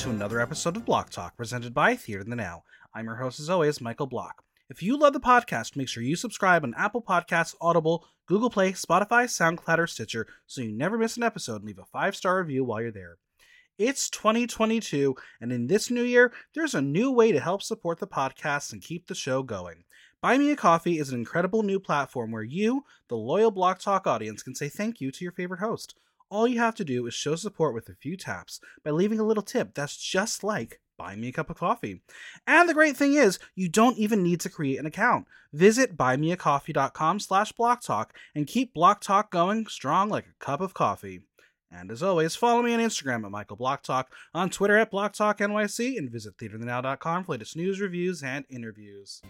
to another episode of Block Talk presented by Theater the Now. I'm your host, as always, Michael Block. If you love the podcast, make sure you subscribe on Apple Podcasts, Audible, Google Play, Spotify, SoundCloud, or Stitcher so you never miss an episode and leave a five star review while you're there. It's 2022, and in this new year, there's a new way to help support the podcast and keep the show going. Buy Me a Coffee is an incredible new platform where you, the loyal Block Talk audience, can say thank you to your favorite host. All you have to do is show support with a few taps by leaving a little tip that's just like buying me a cup of coffee. And the great thing is, you don't even need to create an account. Visit buymeacoffee.com slash blocktalk and keep Block Talk going strong like a cup of coffee. And as always, follow me on Instagram at Michael Blocktalk, on Twitter at BlocktalkNYC, and visit theaterthenow.com for latest news, reviews, and interviews.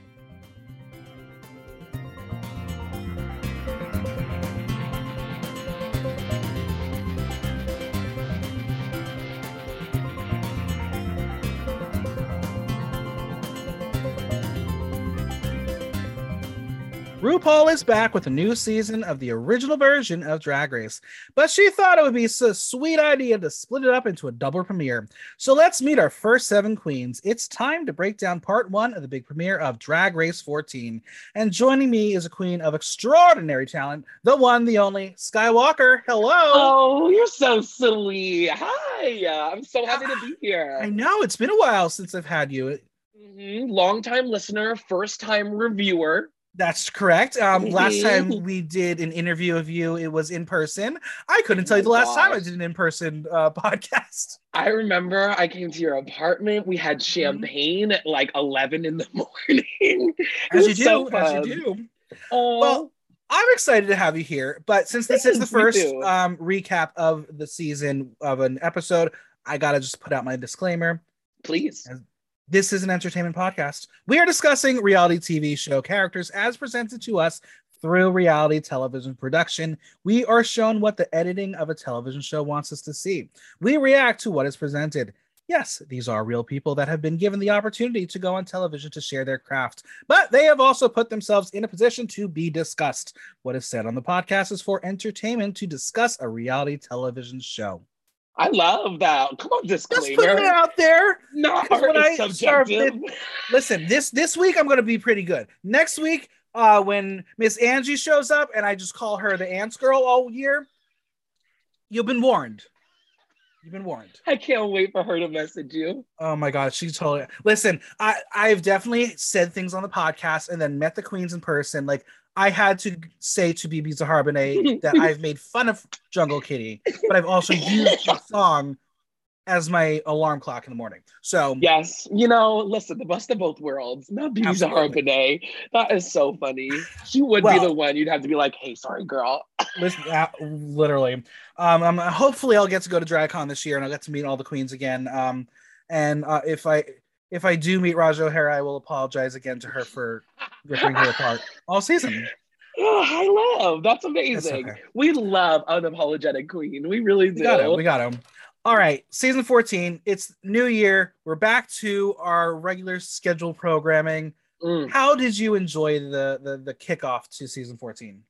RuPaul is back with a new season of the original version of Drag Race, but she thought it would be a sweet idea to split it up into a double premiere. So let's meet our first seven queens. It's time to break down part one of the big premiere of Drag Race 14. And joining me is a queen of extraordinary talent, the one, the only, Skywalker. Hello. Oh, you're so silly. Hi. I'm so happy to be here. I know it's been a while since I've had you. Mm-hmm. Long time listener, first time reviewer. That's correct. Um, last time we did an interview of you, it was in person. I couldn't tell you the last time I did an in-person uh, podcast. I remember I came to your apartment. We had mm-hmm. champagne at like eleven in the morning. As you do, so as you do. Oh. Well, I'm excited to have you here. But since this is the first um, recap of the season of an episode, I gotta just put out my disclaimer. Please. As this is an entertainment podcast. We are discussing reality TV show characters as presented to us through reality television production. We are shown what the editing of a television show wants us to see. We react to what is presented. Yes, these are real people that have been given the opportunity to go on television to share their craft, but they have also put themselves in a position to be discussed. What is said on the podcast is for entertainment to discuss a reality television show. I love that. Come on, disclaimer. Just put it out there. No, when I subjective. listen, this this week I'm going to be pretty good. Next week, uh, when Miss Angie shows up and I just call her the Ants Girl all year, you've been warned. You've been warned. I can't wait for her to message you. Oh my god, she's totally listen. I I've definitely said things on the podcast and then met the queens in person. Like I had to say to BeBe Zahara that I've made fun of Jungle Kitty, but I've also used the song as my alarm clock in the morning. So yes, you know, listen, the best of both worlds. Not BeBe Zahara That is so funny. She would well, be the one you'd have to be like, "Hey, sorry, girl." listen, uh, literally. Um, I'm, hopefully I'll get to go to DragCon this year and I'll get to meet all the queens again. Um, and uh, if I if I do meet Ra'Jah O'Hara, I will apologize again to her for ripping her apart all season. Oh, I love that's amazing. Okay. We love unapologetic queen. We really do. We got him. We got him. All right, season 14. It's new year. We're back to our regular schedule programming. Mm. How did you enjoy the, the the kickoff to season 14?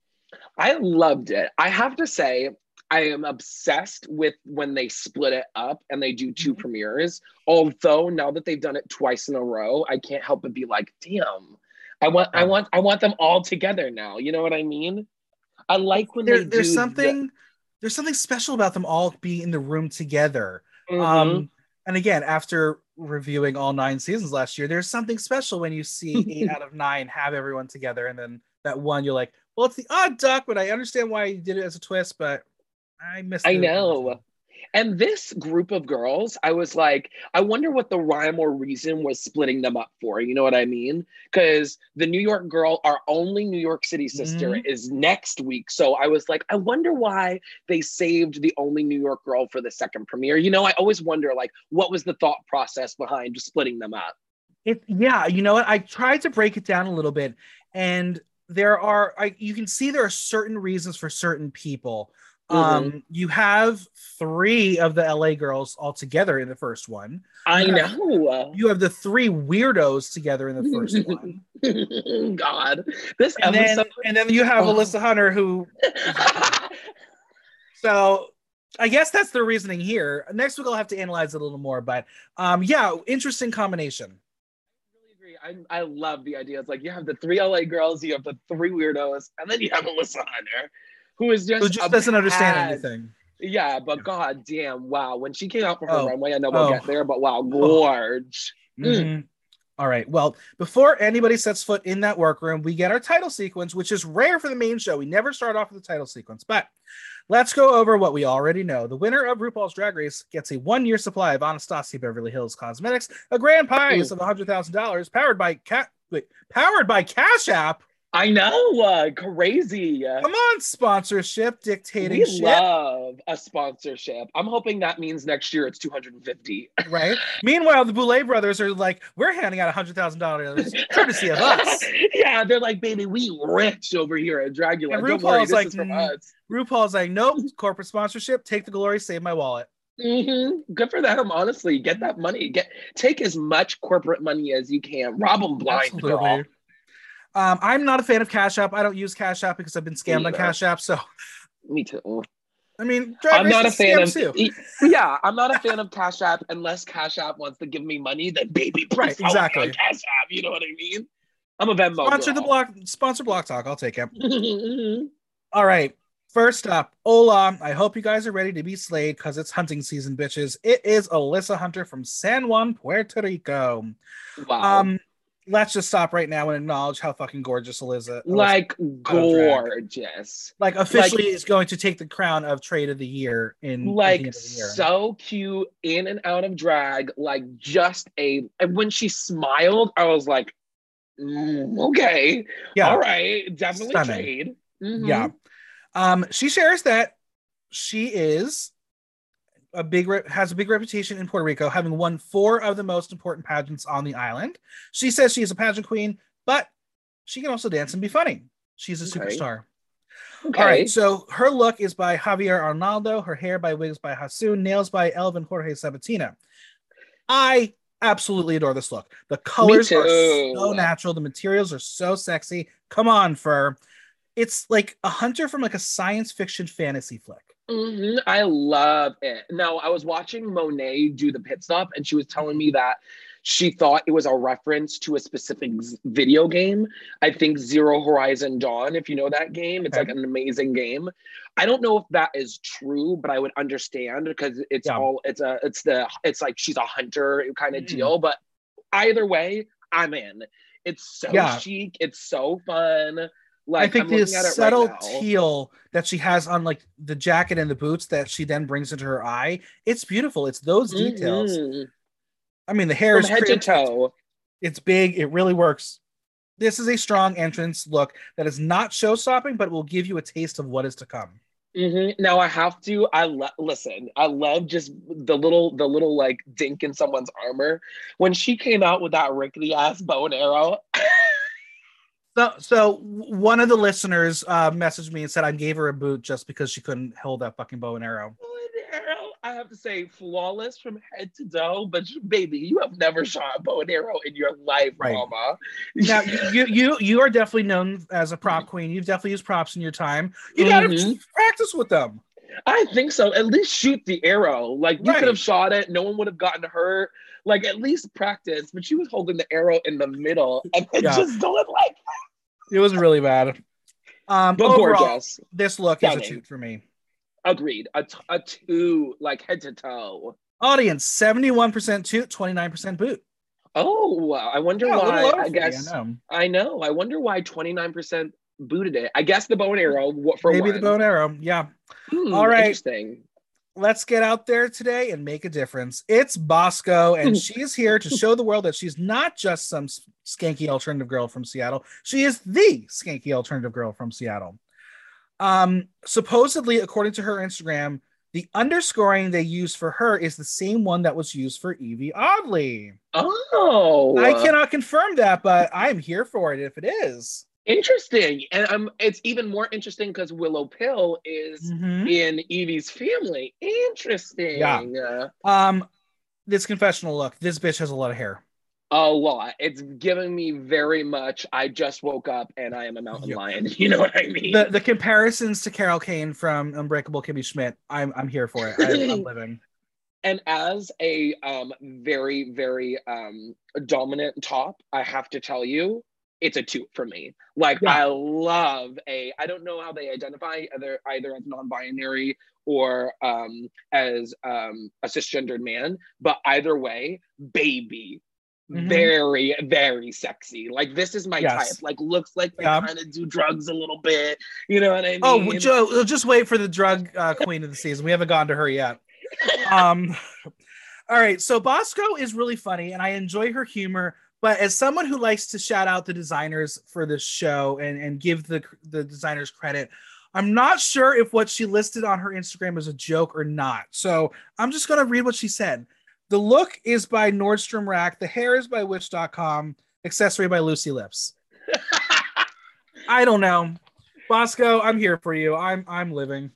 I loved it. I have to say, I am obsessed with when they split it up and they do 2 mm-hmm. premieres. Although now that they've done it twice in a row, I can't help but be like, damn, I want, I want, I want them all together now. You know what I mean? I like when there, there's something, the... there's something special about them all being in the room together. Mm-hmm. Um, and again, after reviewing all nine seasons last year, there's something special when you see eight out of nine have everyone together, and then that one you're like, well, it's the odd duck, but I understand why you did it as a twist, but I missed. I know. And this group of girls, I was like, I wonder what the rhyme or reason was splitting them up for. You know what I mean? Because the New York girl, our only New York City sister, mm-hmm. is next week. So I was like, I wonder why they saved the only New York girl for the second premiere. You know, I always wonder, like, what was the thought process behind just splitting them up? It, yeah, you know what? I tried to break it down a little bit, and there are, I, you can see there are certain reasons for certain people Mm-hmm. Um, you have three of the LA girls all together in the first one. I you know. Have, you have the three weirdos together in the first one. God, this and episode. Then, and then you have oh. Alyssa Hunter, who. so I guess that's the reasoning here. Next week I'll have to analyze it a little more, but um, yeah, interesting combination. I really agree. I, I love the idea. It's like you have the three LA girls, you have the three weirdos, and then you have Alyssa Hunter, who is just Who just doesn't understand anything. Yeah, but god damn, wow. When she came out for her Oh. runway, I know we'll Oh. get there, but wow, gorge. Mm. Mhm. All right. Well, before anybody sets foot in that workroom, we get our title sequence, which is rare for the main show. We never start off with the title sequence, but let's go over what we already know. The winner of RuPaul's Drag Race gets a one-year supply of Anastasia Beverly Hills Cosmetics, a grand prize of hundred thousand dollars, powered by Cat. Wait, powered by Cash App. I know, uh, crazy. Come on, sponsorship dictating We shit, love a sponsorship. I'm hoping that means next year it's 250. right? Meanwhile, the Boulet brothers are like, we're handing out hundred thousand dollars courtesy of us. yeah, they're like, baby, we rich over here at Dragula. And Don't worry, RuPaul's this like, is from mm, us. RuPaul's like, nope, corporate sponsorship, take the glory, save my wallet. hmm Good for them, honestly. Get that money. Get take as much corporate money as you can. Rob them blind, girl. Um, I'm not a fan of Cash App. I don't use Cash App because I've been scammed on Cash App. So, Me too. I mean, Drag I'm Race not a fan of too. yeah. I'm not a fan of Cash App unless Cash App wants to give me money. Then baby, Right, exactly. Cash App. You know what I mean? I'm a Venmo. Sponsor the girl. block. Sponsor Block Talk. I'll take it. All right. First up, Ola. I hope you guys are ready to be slayed because it's hunting season, bitches. It is Alyssa Hunter from San Juan, Puerto Rico. wow. Um, let's just stop right now and acknowledge how fucking gorgeous. Alyssa- like gorgeous. like officially is going to take the crown of Trade of the Year in like of the year. so cute in and out of drag like just a and when she smiled i was like mm, okay yeah. all right definitely Stunning. trade Mhm. Yeah. Um, she shares that she is a big re- has a big reputation in Puerto Rico, having won four of the most important pageants on the island. She says she is a pageant queen, but she can also dance and be funny. She's a Okay. superstar. okay All right, so her look is by Javier Arnaldo, her hair by wigs by Hasoon, nails by Elvin Jorge Sabatina. I absolutely adore this look. The colors are so natural, the materials are so sexy. Come on, fur. It's like a hunter from like a science fiction fantasy flick. Mhm. i love it now i was watching monet do the pit stop and she was telling me that she thought it was a reference to a specific z- video game i think zero horizon dawn if you know that game it's Okay. like an amazing game i don't know if that is true but i would understand because it's Yeah. all it's a it's the it's like she's a hunter kind of Mhm. deal but either way i'm in it's so Yeah. chic it's so fun like I think I'm the looking at it subtle right teal that she has on like the jacket and the boots that she then brings into her eye, it's beautiful. It's those details. Mhm. I mean, the hair from is head to toe It's big. It really works. This is a strong entrance look that is not show stopping, but will give you a taste of what is to come. Mhm. Now I have to. I lo- listen. I love just the little, the little like dink in someone's armor when she came out with that rickety ass bow and arrow. So, so one of the listeners uh, messaged me and said I gave her a boot just because she couldn't hold that fucking bow and arrow. Bow and arrow. I have to say, flawless from head to toe. But baby, you have never shot a bow and arrow in your life, Right. mama. Now, you you you are definitely known as a prop queen. You've definitely used props in your time. You got to Mhm. practice with them. I think so. At least shoot the arrow. Like you Right. could have shot it. No one would have gotten hurt. Like at least practice. But she was holding the arrow in the middle and then Yeah. just going like. It was really bad. Um, But overall, gorgeous. this look is a Stunning. toot for me. Agreed. A, t- a two, like head to toe. Audience 71% toot, 29% boot. Oh, wow, I wonder Yeah, why. I for me, guess I know. I know. I wonder why 29% booted it. I guess the bow and arrow what for Maybe one. the bow and arrow. Yeah. Hmm, All right. Interesting. Let's get out there today and make a difference. It's Bosco, and she's here to show the world that she's not just some skanky alternative girl from Seattle. She is the skanky alternative girl from Seattle. Um, supposedly, according to her Instagram, the underscoring they use for her is the same one that was used for Evie Oddly. Oh, I cannot confirm that, but I'm here for it if it is. Interesting. And um, it's even more interesting because Willow Pill is Mhm. in Evie's family. Interesting. Yeah. Um, this confessional look. This bitch has a lot of hair. a lot. It's giving me very much. I just woke up and I am a mountain Yep. lion. You know what I mean? The the comparisons to Carol Kane from Unbreakable Kimmy Schmidt, I'm I'm here for it. I, I'm living. and as a um very very um dominant top, I have to tell you, it's a two for me. Like Yeah. I love a. I don't know how they identify either either as non-binary or um as um a cisgendered man, but either way, baby. Mhm. Very, very sexy. Like this is my Yes. type. Like looks like they Yeah. kind of do drugs a little bit. You know what I mean? Oh, well, Joe, just wait for the drug uh, queen of the season. We haven't gone to her yet. Um, all right. So Bosco is really funny, and I enjoy her humor. But as someone who likes to shout out the designers for this show and, and give the the designers credit, I'm not sure if what she listed on her Instagram is a joke or not. So I'm just going to read what she said. The look is by Nordstrom Rack. The hair is by Witch.com. Accessory by Lucy Lips. I don't know. Bosco, I'm here for you. I'm I'm living.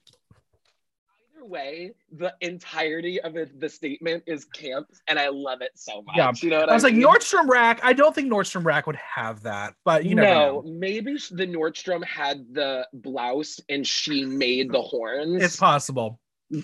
Way, the entirety of it, the statement is camp, and I love it so much. Yeah. You know what I was like mean? Nordstrom Rack. I don't think Nordstrom Rack would have that, but you no, know. maybe the Nordstrom had the blouse and she made the horns. It's possible.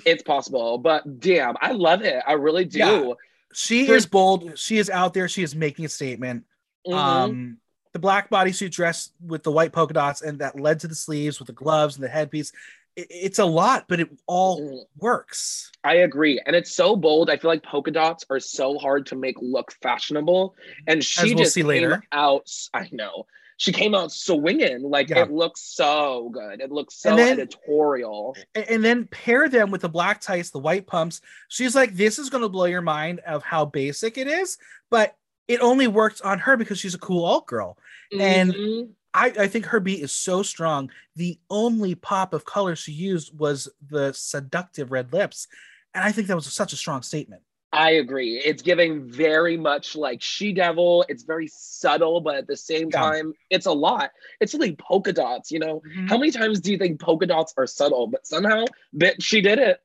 It's possible, but damn, I love it. I really do. Yeah. She For- is bold. She is out there. She is making a statement. Mhm. Um, the black bodysuit dress with the white polka dots and that led to the sleeves with the gloves and the headpiece. It, it's a lot, but it all Mhm. works. I agree, and it's so bold. I feel like polka dots are so hard to make look fashionable, and she we'll just see came out. I know she came out swinging. Like Yeah. it looks so good. It looks so And then- editorial. And then pair them with the black tights, the white pumps. She's like, this is going to blow your mind of how basic it is, but it only worked on her because she's a cool alt girl. And- Mhm. I, I think her beat is so strong. The only pop of color she used was the seductive red lips. And I think that was such a strong statement. I agree. It's giving very much like She Devil. It's very subtle, but at the same time, it's a lot. It's like polka dots. You know, how many times do you think polka dots are subtle? But somehow, bit she did it.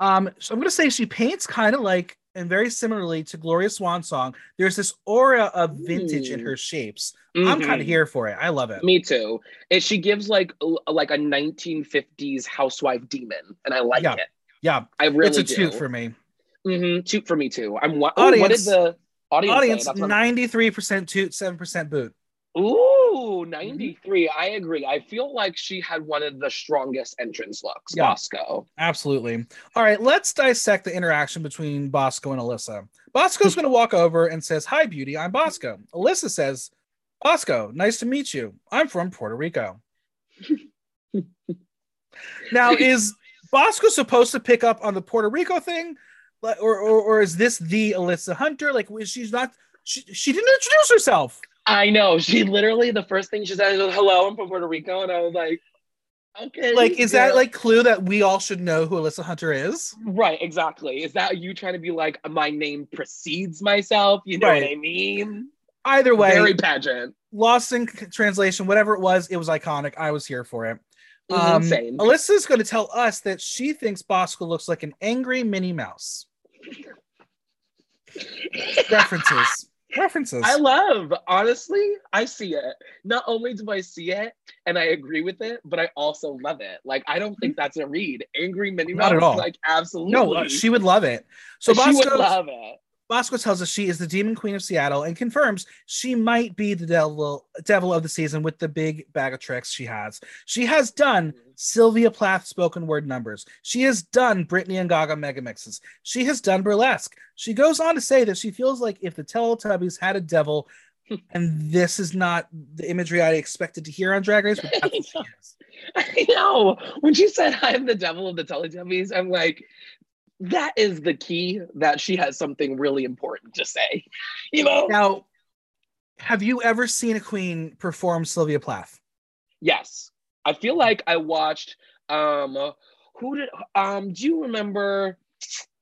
Um, so I'm gonna say she paints kind of like and very similarly to Gloria Swanson. There's this aura of vintage in her shapes. I'm kind of here for it. I love it. Me too. And she gives like like a 1950s housewife demon, and I like Yeah. it. Yeah, I really it's a do. toot for me. Mm-hmm. Toot for me too. I'm wa- Ooh, what did Audience- the audience, Audience say? 93% toot, 7% boot. Ooh, Mm-hmm. 93. I agree. I feel like she had one of the strongest entrance looks, Yeah. Bosco. Absolutely. All right, let's dissect the interaction between Bosco and Alyssa. Bosco's going to walk over and says, "Hi, beauty. I'm Bosco." Alyssa says, "Bosco, nice to meet you. I'm from Puerto Rico." now, is Bosco supposed to pick up on the Puerto Rico thing, or or, or is this the Alyssa Hunter? Like, she's not? She, she didn't introduce herself. I know. She literally, the first thing she said was, hello, I'm from Puerto Rico. And I was like, okay. Like, is yeah. that like clue that we all should know who Alyssa Hunter is? Right, exactly. Is that you trying to be like, my name precedes myself? You know Right. what I mean? Either way, Very pageant. lost in translation, whatever it was, it was iconic. I was here for it. Mhm, Um, same. Alyssa's going to tell us that she thinks Bosco looks like an angry Minnie Mouse. References. References. I love, honestly, I see it. Not only do I see it and I agree with it, but I also love it. Like, I don't think that's a read. Angry Minnie Mouse, Mm-hmm. Not at all. like, absolutely. no, uh, she would love it. So she would love it. Bosco tells us she is the Demon Queen of Seattle and confirms she might be the devil devil of the season with the big bag of tricks she has. She has done Sylvia Plath spoken word numbers. She has done Britney and Gaga mega mixes. She has done burlesque. She goes on to say that she feels like if the Teletubbies had a devil, and this is not the imagery I expected to hear on Drag Race, but that's what she is. I know. When she said I'm the devil of the Teletubbies, I'm like, that is the key that she has something really important to say. You know? Now, have you ever seen a queen perform Sylvia Plath? Yes. I feel like I watched um who did um do you remember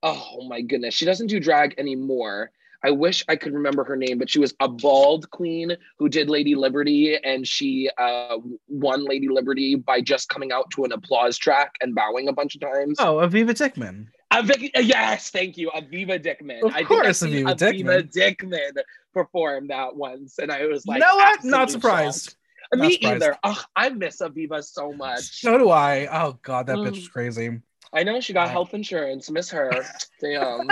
oh my goodness, she doesn't do drag anymore. I wish I could remember her name, but she was a bald queen who did Lady Liberty and she uh won Lady Liberty by just coming out to an applause track and bowing a bunch of times. Oh, Aviva Dickman. Aviva, yes, thank you, Aviva Dickman. Of I course, think Aviva Aviva Dickman perform that once, and I was like, you know what? Not surprised. shocked. Not Me surprised. either. Ugh, I miss Aviva so much. So do I. Oh god, that bitch Mm. was crazy. I know she got Wow. health insurance. Miss her. Damn.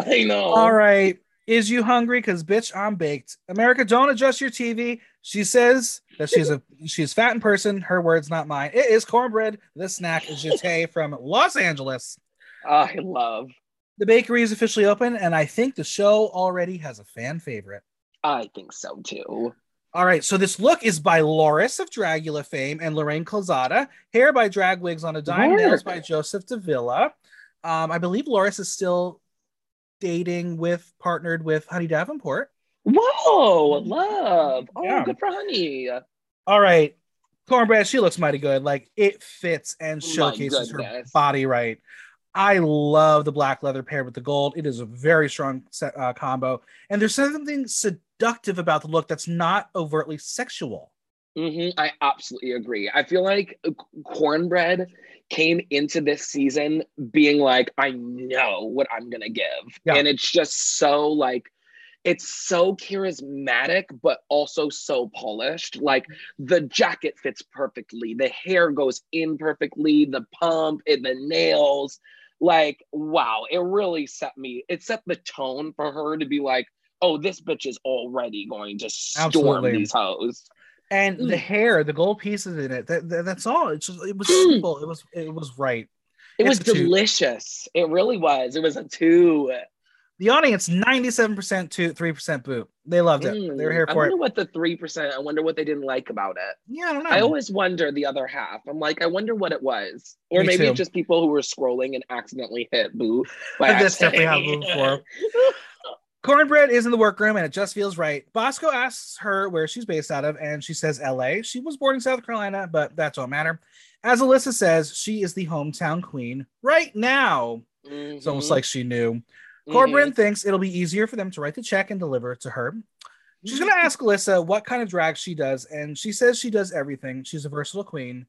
I know. All right. Is you hungry? Cause bitch, I'm baked. America, don't adjust your TV. She says that she's a she's fat in person. Her words, not mine. It is Kornbread. The snack is Jete from Los Angeles. I love. The bakery is officially open, and I think the show already has a fan favorite. I think so too. All right, so this look is by Loris of Dragula fame and Lorraine Calzada. Hair by Drag Wigs on a Dime. Work. Nails by Joseph Davila. Um, I believe Loris is still dating with, partnered with Honey Davenport. Whoa, love. Oh, Yeah. good for honey. All right, Kornbread, she looks mighty good. Like it fits and showcases her body right. I love the black leather paired with the gold. It is a very strong set, uh, combo, and there's something seductive about the look that's not overtly sexual. hmm I absolutely agree. I feel like Kornbread came into this season being like, I know what I'm gonna give, Yeah. and it's just so like, it's so charismatic, but also so polished. Like the jacket fits perfectly, the hair goes in perfectly, the pump and the nails. Like, wow, it really set me. It set the tone for her to be like, oh, this bitch is already going to storm Absolutely. these hoes. and the Mm. hair, the gold pieces in it. That, that- that's all. It's just it was Mm. simple. It was it was right. It It's was two. delicious. It really was. It was a two. The audience ninety seven percent to three percent boo. They loved it. Mm, they were here I for wonder it. what the three percent. I wonder what they didn't like about it. Yeah, I don't know. I always wonder the other half. I'm like, I wonder what it was, or Me maybe too. it's just people who were scrolling and accidentally hit boo. That's definitely how it moved. Kornbread is in the workroom and it just feels right. Bosco asks her where she's based out of, and she says LA. She was born in South Carolina, but that don't matter. As Alyssa says, she is the hometown queen right now. It's almost Mhm, like she knew. Kornbread thinks it'll be easier for them to write the check and deliver it to her. She's going to ask Alyssa what kind of drag she does, and she says she does everything. She's a versatile queen.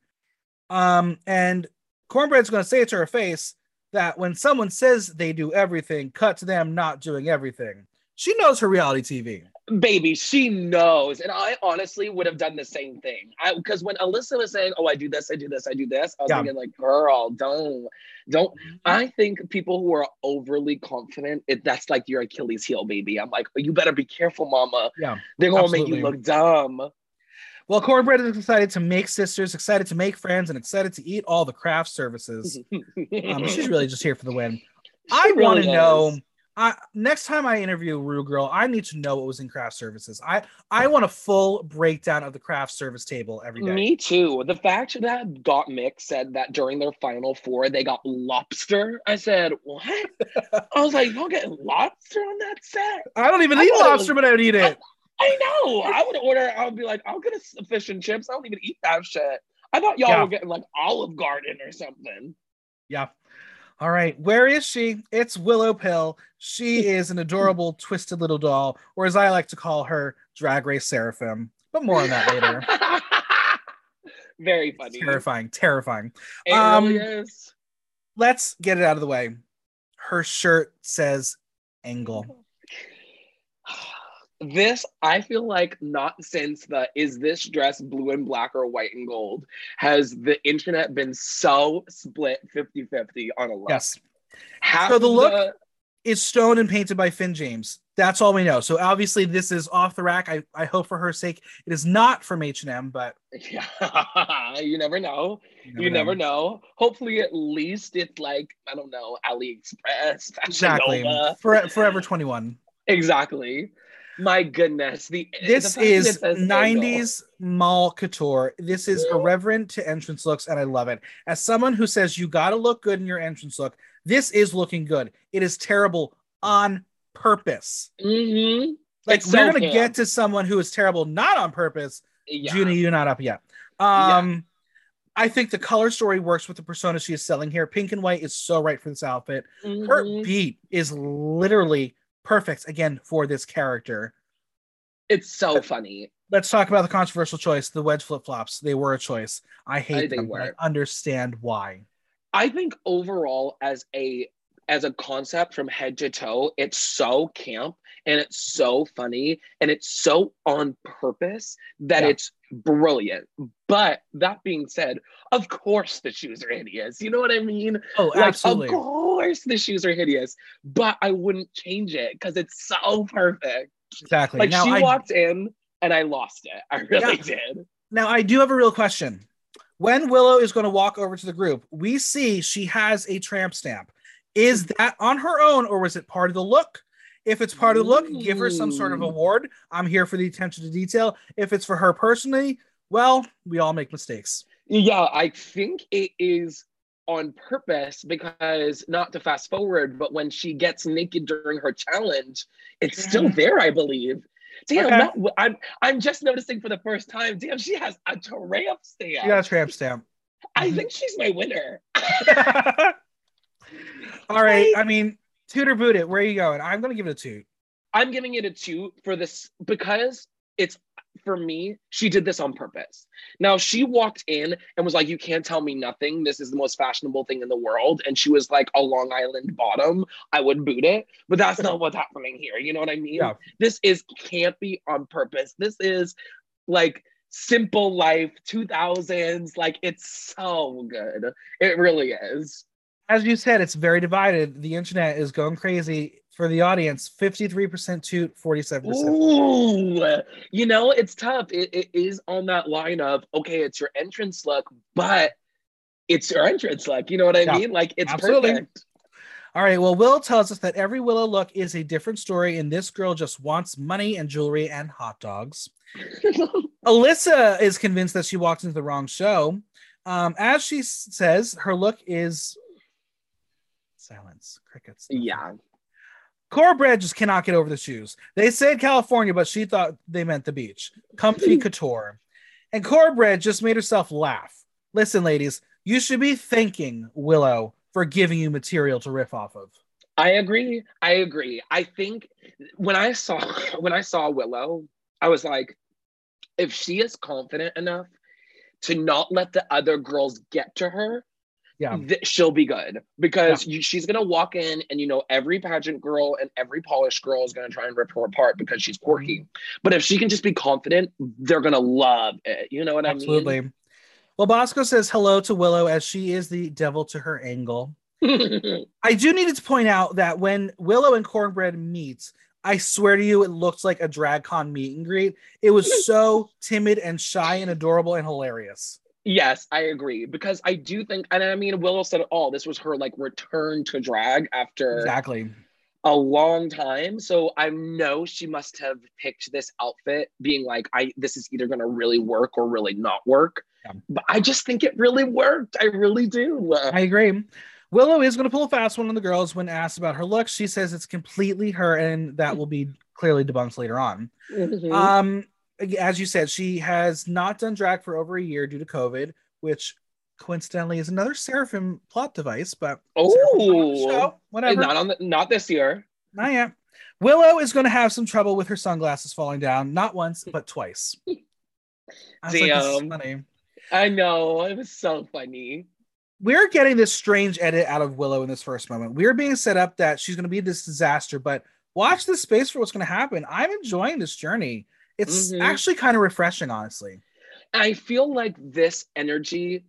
Um, and Kornbread's going to say it to her face that when someone says they do everything, cut to them not doing everything. She knows her reality TV. Baby she knows and i honestly would have done the same thing i because when alyssa was saying oh i do this i do this i do this i was Yeah. thinking like girl don't don't i think people who are overly confident it, that's like your achilles heel baby i'm like you better be careful mama Yeah, they're gonna make you look dumb Well, Kornbread is excited to make sisters, excited to make friends, and excited to eat all the craft services. Um, she's really just here for the win. I She want to really know. I, next time I interview Rue Girl, I need to know what was in craft services. I I want a full breakdown of the craft service table every day. Me too. The fact that Gottmik said that during their final four they got lobster. I said, what? I was like, y'all getting lobster on that set? I don't even I eat lobster, was- but I would eat it. I know. I would order. I would be like, I'll get a fish and chips. I don't even eat that shit. I thought y'all Yeah. were getting like Olive Garden or something. Yeah. All right. Where is she? It's Willow Pill. She is an adorable, twisted little doll, or as I like to call her, Drag Race Seraphim. But more on that later. Very funny. terrifying, terrifying. It Um, really is. Let's get it out of the way. Her shirt says Angle. This, I feel like, not since the is this dress blue and black or white and gold has the internet been so split 50 50 on a look. Yes. Half So the look- It's stoned and painted by Finn James. That's all we know. So obviously this is off the rack. I, I hope for her sake it is not from H&M, but Yeah, you never know. You never know. Hopefully, at least it's like I don't know AliExpress, Fashion Exactly. For, Forever 21. Exactly. My goodness, the This the is that it says Angle. 90s mall couture. This is irreverent to entrance looks, and I love it. As someone who says you got to look good in your entrance look, this is looking good. It is terrible on purpose. Mhm. Like It's we're so gonna get to someone who is terrible not on purpose. Yeah. Junie, you're not up yet. Um, I think the color story works with the persona she is selling here. Pink and white is so right for this outfit. Her Mhm. beat is literally perfect again for this character. It's so funny. Let's talk about the controversial choice. The wedge flip flops. They were a choice. I hate they them. but I understand why. I think overall, as a as a concept from head to toe, it's so camp and it's so funny and it's so on purpose that Yeah. it's brilliant. But that being said, of course the shoes are hideous. You know what I mean? Oh, Like, absolutely. of course the shoes are hideous, but I wouldn't change it because it's so perfect. Exactly. Like now, she I, walked in and I lost it. I really Yeah. did. now, I do have a real question. When Willow is going to walk over to the group, we see she has a tramp stamp. Is that on her own or was it part of the look? If it's part of the look, give her some sort of award. I'm here for the attention to detail. If it's for her personally, well, we all make mistakes. Yeah, I think it is on purpose because not to fast forward, but when she gets naked during her challenge, it's still there, I believe. Damn, Okay. not- I'm I'm just noticing for the first time. Damn, she has a tramp stamp. She got a tramp stamp. I Mhm. think she's my winner. all right. I mean, toot or boot it. Where are you going? I'm going to give it a toot. I'm giving it a two for this because it's for me, she did this on purpose. Now she walked in and was like, You can't tell me nothing. This is the most fashionable thing in the world. And she was like a Long Island bottom. I would boot it. But that's not what's happening here. You know what I mean? Yeah. This is can't be on purpose. This is like simple life 2000s. Like it's so good. It really is. As you said, it's very divided. The internet is going crazy for the audience 53% toot, 47%. Ooh, you know, it's tough. It, it is on that line of okay, it's your entrance look, but it's your entrance look. You know what I Yeah, mean? Like it's absolutely. perfect. All right. Well, Will tells us that every Willow look is a different story, and this girl just wants money and jewelry and hot dogs. Alyssa is convinced that she walked into the wrong show. Um, as she says, her look is silence, crickets. yeah. Kornbread just cannot get over the shoes. They said California, but she thought they meant the beach. Comfy hmm. couture. And Kornbread just made herself laugh. Listen, ladies, you should be thanking Willow for giving you material to riff off of. I agree. I agree. I think when I saw when I saw Willow, I was like, if she is confident enough to not let the other girls get to her, Yeah. th- she'll be good because you, she's gonna walk in and you know every pageant girl and every polished girl is gonna try and rip her apart because she's quirky. Mm-hmm. But if she can just be confident, they're gonna love it. You know what Absolutely. I mean? Absolutely. Well, Bosco says hello to Willow as she is the devil to her angle. I? I do need to point out that when Willow and Kornbread meet, I swear to you, it looked like a drag con meet and greet. It was so timid and shy and adorable and hilarious. Yes, I agree because I do think, and I mean, Willow said it all. This was her like return to drag after Exactly. a long time. So I know she must have picked this outfit being like, I this is either gonna really work or really not work. Yeah. But I just think it really worked. I really do. I agree. Willow is going to pull a fast one on the girls when asked about her look. She says it's completely her, and that will be clearly debunked later on. Mhm. Um, as you said, she has not done drag for over a year due to COVID, which coincidentally is another Seraphim plot device, but Seraphim on the oh, whatever. not on the not this year. Not yet. Willow is going to have some trouble with her sunglasses falling down, not once, but twice. I was like, Damn. funny. I know it was so funny. We're getting this strange edit out of Willow in this first moment. We're being set up that she's going to be this disaster, but watch this space for what's going to happen. I'm enjoying this journey. It's Mhm. actually kind of refreshing, honestly. I feel like this energy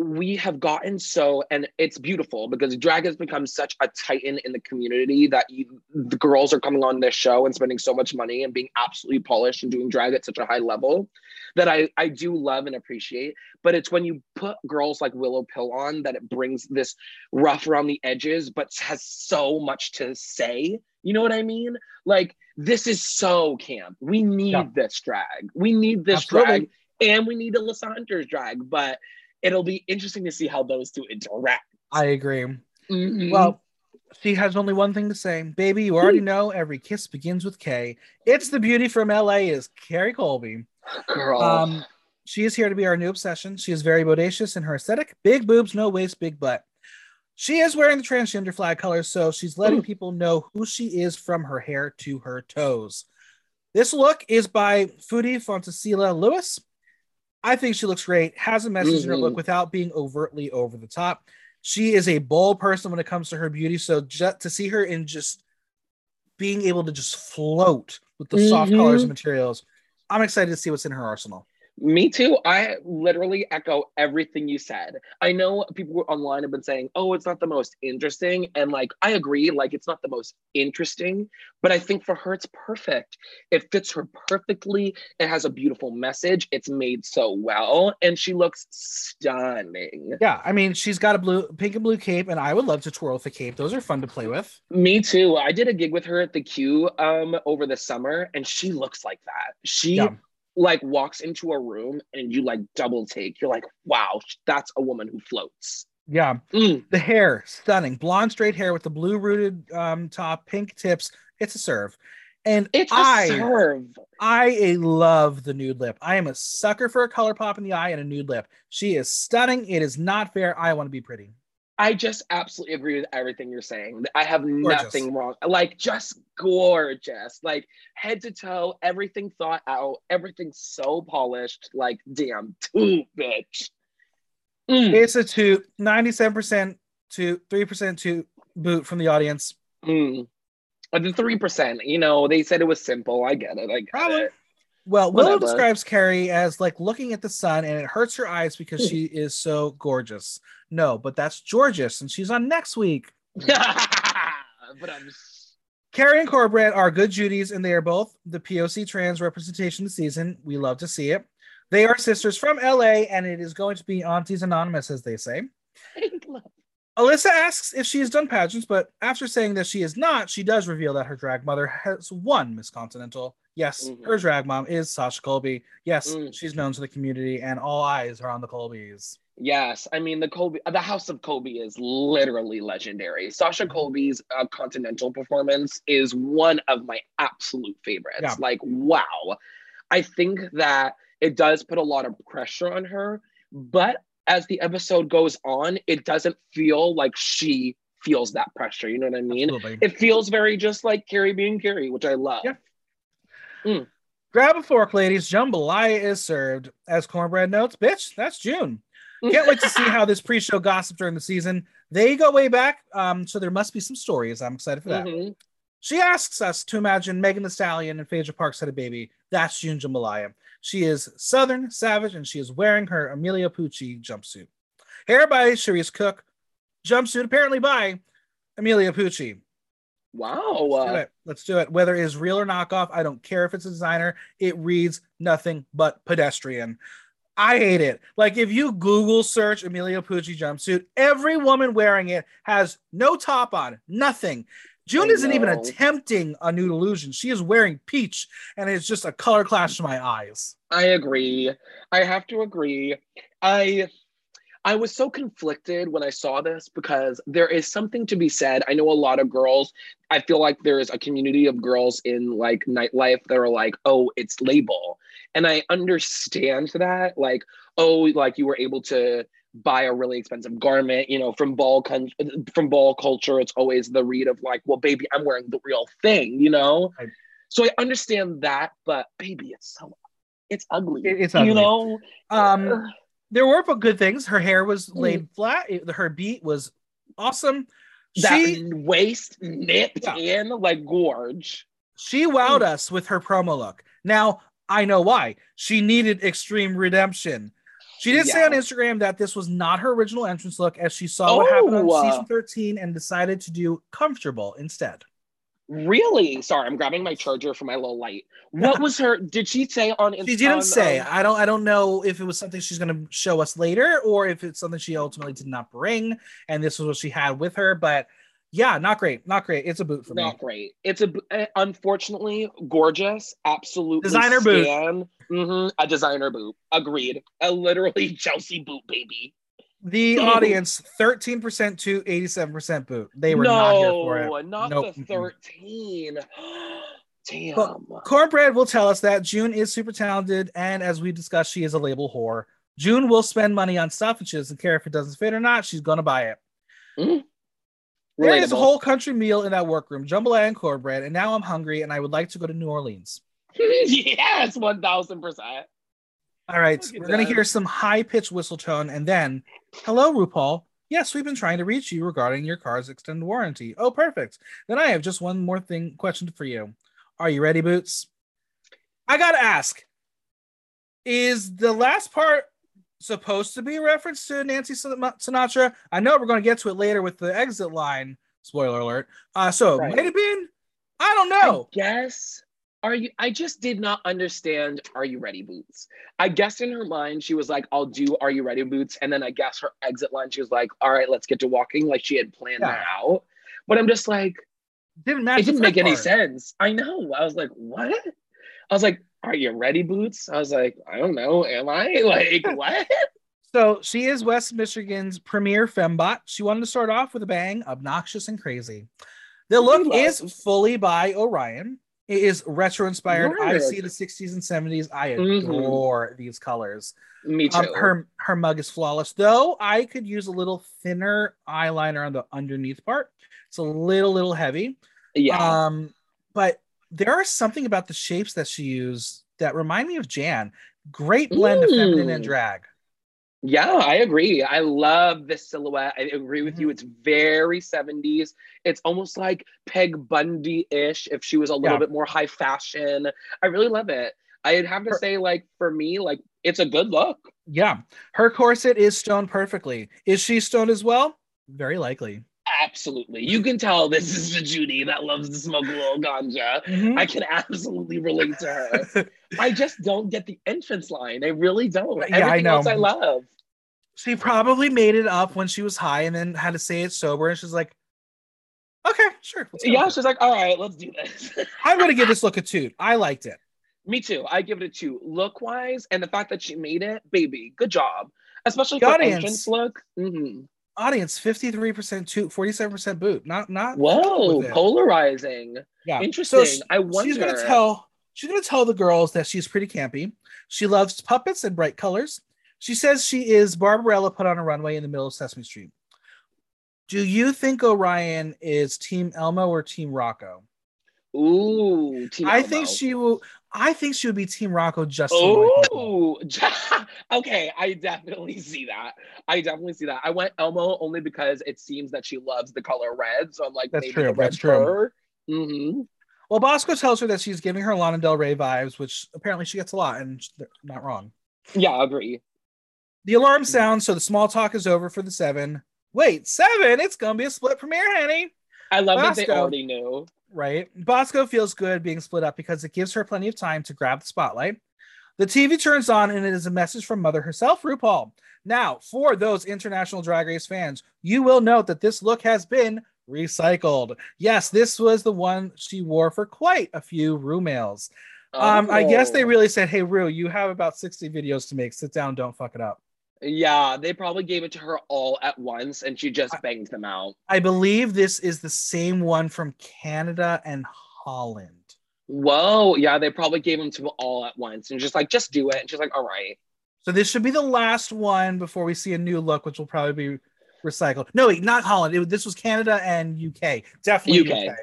we have gotten so, and it's beautiful because drag has become such a titan in the community that you, the girls are coming on this show and spending so much money and being absolutely polished and doing drag at such a high level that I, I do love and appreciate. But it's when you put girls like Willow Pill on that it brings this rough around the edges, but has so much to say. You know what I mean? Like, this is so camp. We need Yeah. this drag. We need this Absolutely. drag and we need Alyssa Hunter's drag, but it'll be interesting to see how those two interact. I agree. Mhm. Well, she has only one thing to say. Baby, you already know every kiss begins with K. It's the beauty from LA is Kerri Colby. girl, Um, she is here to be our new obsession. She is very bodacious in her aesthetic. Big boobs, no waist, big butt. She is wearing the transgender flag colors, so she's letting Ooh. people know who she is from her hair to her toes. This look is by Foodie Fontecilla Lewis. I think she looks great, has a message in her look Mhm. without being overtly over the top. She is a bold person when it comes to her beauty. So just to see her in just being able to just float with the soft Mhm. colors and materials, I'm excited to see what's in her arsenal. Me too. I literally echo everything you said. I know people online have been saying, oh, it's not the most interesting. And like, I agree, like, it's not the most interesting, but I think for her, it's perfect. It fits her perfectly. It has a beautiful message. It's made so well. And she looks stunning. Yeah, I mean, she's got a blue, pink and blue cape, and I would love to twirl with the cape. Those are fun to play with. Me too. I did a gig with her at the Q um over the summer, and she looks like that. She Yeah. Like walks into a room and you like double take. You're like, wow, that's a woman who floats. Yeah, Mm. the hair, stunning, blonde straight hair with the blue rooted um, top, pink tips. It's a serve, and It's a I, serve. I love the nude lip. I am a sucker for a color pop in the eye and a nude lip. She is stunning. It is not fair. I want to be pretty. I just absolutely agree with everything you're saying. I have Gorgeous. nothing wrong. Like just gorgeous. Like head to toe, everything thought out, everything so polished. Like damn, too bitch. Mm, It's a two, 97% to 3% to boot from the audience. mm. The three percent, you know, they said it was simple. I get it. I get Problem. it. Well, Willow Whatever. describes Kerri as like looking at the sun and it hurts her eyes because Hmm. she is so gorgeous. No, but that's Jorgeous and she's on next week. but I'm Kerri and Kornbread are good Judies and they are both the POC trans representation this season. We love to see it. They are sisters from LA and it is going to be Aunties Anonymous, as they say. Alyssa asks if she has done pageants, but after saying that she is not, she does reveal that her drag mother has won Miss Continental. Yes, Mhm. her drag mom is Sasha Colby. Yes, Mm. she's known to the community, and all eyes are on the Colbys. Yes, I mean the Colby, the House of Colby is literally legendary. Sasha Mm-hmm. Colby's uh, Continental performance is one of my absolute favorites. Yeah. Like, wow, I think that it does put a lot of pressure on her, but as the episode goes on, it doesn't feel like she feels that pressure. You know what I mean? Absolutely. It feels very just like Kerri being Kerri, which I love. Yeah. Grab a fork, ladies. Jambalaya is served. As Kornbread notes, bitch, that's June. Can't wait to see how this pre-show gossip during the season. They go way back, um, so there must be some stories. I'm excited for that. Mhm. She asks us to imagine Megan Thee Stallion and Phaedra Parks had a baby. That's June Jambalaya. She is Southern, savage, and she is wearing her Emilio Pucci jumpsuit. Hair by Cherise Cook. Jumpsuit apparently by Emilio Pucci. Wow. Let's do it. Let's do it. Whether it is real or knockoff, I don't care if it's a designer. It reads nothing but pedestrian. I hate it. Like if you Google search Emilio Pucci jumpsuit, every woman wearing it has no top on, nothing. June isn't even attempting a nude illusion. She is wearing peach, and it's just a color clash to my eyes. I agree. I have to agree. I I was so conflicted when I saw this because there is something to be said. I know a lot of girls, I feel like there is a community of girls in like nightlife that are like, "Oh, it's label." And I understand that like, "Oh, like you were able to buy a really expensive garment, you know, from ball con- from ball culture, it's always the read of like, "Well, baby, I'm wearing the real thing," you know? Right. So I understand that, but baby, it's so it's ugly. It- it's ugly. You know, Um, there were good things. Her hair was Mm. laid flat. It- her beat was awesome. that She waist nipped Yeah. in like gorge. She wowed us with her promo look. Now, I know why. She needed extreme redemption. She did say on Instagram that this was not her original entrance look as she saw what happened on Oh, uh, season 13 and decided to do comfortable instead. Really? Sorry, I'm grabbing my charger for my little light. What was her? Did she say on? She didn't on, say. um, I don't I don't know if it was something she's going to show us later or if it's something she ultimately did not bring and this was what she had with her, but yeah, not great. Not great. It's a boot for me. not great. It's a uh, unfortunately gorgeous, absolutely Designer boot. boot. hmm a designer boot. Agreed. A literally Chelsea boot, baby. The audience 13% to 87% boot. They were not here for it. not Nope. the thirteen. Damn. But- Kornbread will tell us that June is super talented, and as we discussed, she is a label whore. June will spend money on stuff, and she doesn't care if it doesn't fit or not. She's gonna buy it. There is a whole country meal in that workroom, jambalaya and cornbread, and now I'm hungry and I would like to go to New Orleans. yes, one thousand percent. All right, we're gonna hear some high pitched whistle tone, and then, hello, RuPaul. Yes, we've been trying to reach you regarding your car's extended warranty. Oh, perfect. Then I have just one more thing question for you. Are you ready, Boots? I gotta ask. Is the last part supposed to be a reference to Nancy Sinatra? I know we're going to get to it later with the exit line. Spoiler alert. Uh, so Right. might have been. I don't know. I guess. Are you? I just did not understand. Are you ready, Boots? I guess in her mind she was like, "I'll do Are you ready, Boots?" And then I guess her exit line she was like, "All right, let's get to walking," like she had planned Yeah. that out. But I'm just like, Didn't match. it didn't make front any sense. I know. I was like, what? I was like, are you ready, Boots? I was like, I don't know. Am I? Like, what? So she is West Michigan's premier fembot. She wanted to start off with a bang, obnoxious and crazy. The look is fully by Orion. It is retro inspired. I see the 60s and 70s. I Mhm. adore these colors. Me too. Um, her her mug is flawless, though. I could use a little thinner eyeliner on the underneath part. It's a little little heavy. yeah. Um, but there are something about the shapes that she used that remind me of Jan. Great blend of feminine and Mm. drag. yeah, I agree. I love this silhouette. I agree with Mm-hmm. you. It's very 70s. It's almost like Peg Bundy ish if she was a little Yeah. bit more high fashion. I really love it. I'd have to Her- say, like, for me, like, it's a good look. Yeah, her corset is stoned perfectly. Is she stoned as well? Very likely. Absolutely. You can tell this is the Judy that loves to smoke a little ganja. Mhm. I can absolutely relate to her. I just don't get the entrance line. I really don't. Yeah, I Everything know. else I love. she probably made it up when she was high and then had to say it sober. And she's like, okay, sure. Yeah, she's like, all right, let's do this. I'm going to give this look a toot. I liked it. Me too. I give it a two. Look wise, and the fact that she made it, baby, good job. Especially The for audience. entrance look. hmm Audience 53% toot, 47% boot. Not, not. Whoa, polarizing. yeah. Interesting. sh- I wonder. She's gonna tell she's gonna tell the girls that she's pretty campy. She loves puppets and bright colors. She says she is Barbarella put on a runway in the middle of Sesame Street. Do you think Orion is Team Elmo or Team Rocco? Ooh, Team I Elmo. think she will. I think she would be Team Rocco just to annoy people. Oh, okay. I definitely see that. I definitely see that. I went Elmo only because it seems that she loves the color red. So I'm like, That's maybe true, the red that's true. fur. hmm Well, Bosco tells her that she's giving her Lana Del Rey vibes, which apparently she gets a lot, and not wrong. Yeah, I agree. The alarm sounds, so the small talk is over for the seven. Wait, seven? It's gonna be a split premiere, honey. I love that they already knew. right? Bosco feels good being split up because it gives her plenty of time to grab the spotlight. The TV turns on and it is a message from Mother herself, RuPaul. Now, for those international Drag Race fans, you will note that this look has been recycled. Yes, this was the one she wore for quite a few Ru mails. Um, I guess they Oh. really said, "Hey, Ru, you have about sixty videos to make. Sit down, don't fuck it up." Yeah, they probably gave it to her all at once and she just banged them out. I believe this is the same one from Canada and Holland. Whoa. Yeah, they probably gave them to her all at once and just like, just do it. And she's like, all right. So this should be the last one before we see a new look, which will probably be recycled. No, wait, not Holland. It, this was Canada and UK. Definitely UK. UK.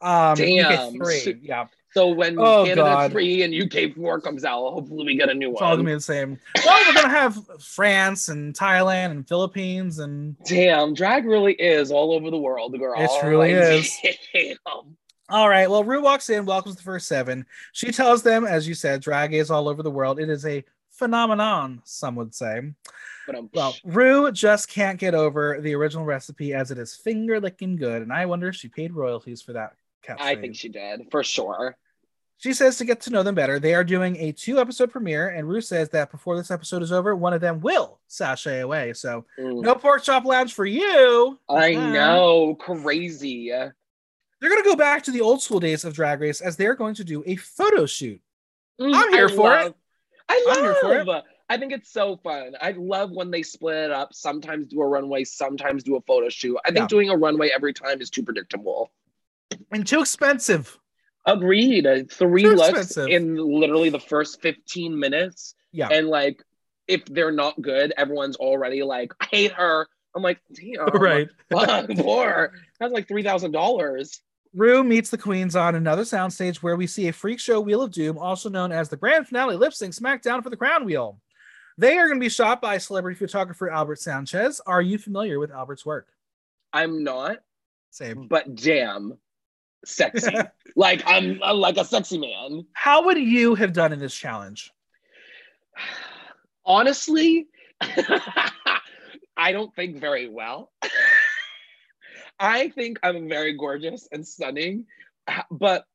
Um, Damn. UK three. Yeah, So when Oh, Canada God. 3 and UK 4 comes out, hopefully we get a new one. it's all gonna be the same. Well, we're gonna have France and Thailand and Philippines and Damn, drag really is all over the world, girl. It truly is. Damn. all right. Well, Ru walks in, welcomes the first seven. She tells them, as you said, drag is all over the world. It is a phenomenon, some would say. But Well, Ru just can't get over the original recipe as it is finger licking good, and I wonder if she paid royalties for that. I think she did for sure. She says to get to know them better, they are doing a two episode premiere, and Ru says that before this episode is over, one of them will sashay away. So, Mm. no pork chop lounge for you. I Uh-huh. know, crazy. They're going to go back to the old school days of Drag Race as they're going to do a photo shoot. Mm, I'm here I for it. love- I I'm here for love. I think it's so fun. I love when they split it up. Sometimes do a runway, sometimes do a photo shoot. I think Yeah. doing a runway every time is too predictable. And too expensive. Agreed. Three Too looks expensive. in literally the first 15 minutes. Yeah. And like, if they're not good, everyone's already like, I hate her. I'm like, damn. right. Fuck, poor. That's like $3,000. Ru meets the queens on another soundstage where we see a freak show Wheel of Doom, also known as the grand finale lip sync SmackDown for the Crown Wheel. They are going to be shot by celebrity photographer Albert Sanchez. Are you familiar with Albert's work? I'm not, Same. but damn, sexy. like I'm, I'm like a sexy man. How would you have done in this challenge? Honestly, I don't think very well. I think I'm very gorgeous and stunning, but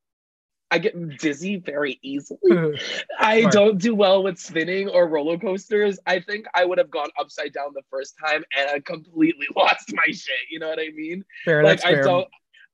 I get dizzy very easily. I Smart. don't do well with spinning or roller coasters. I think I would have gone upside down the first time and I completely lost my shit. You know what I mean? fair, like I fair. don't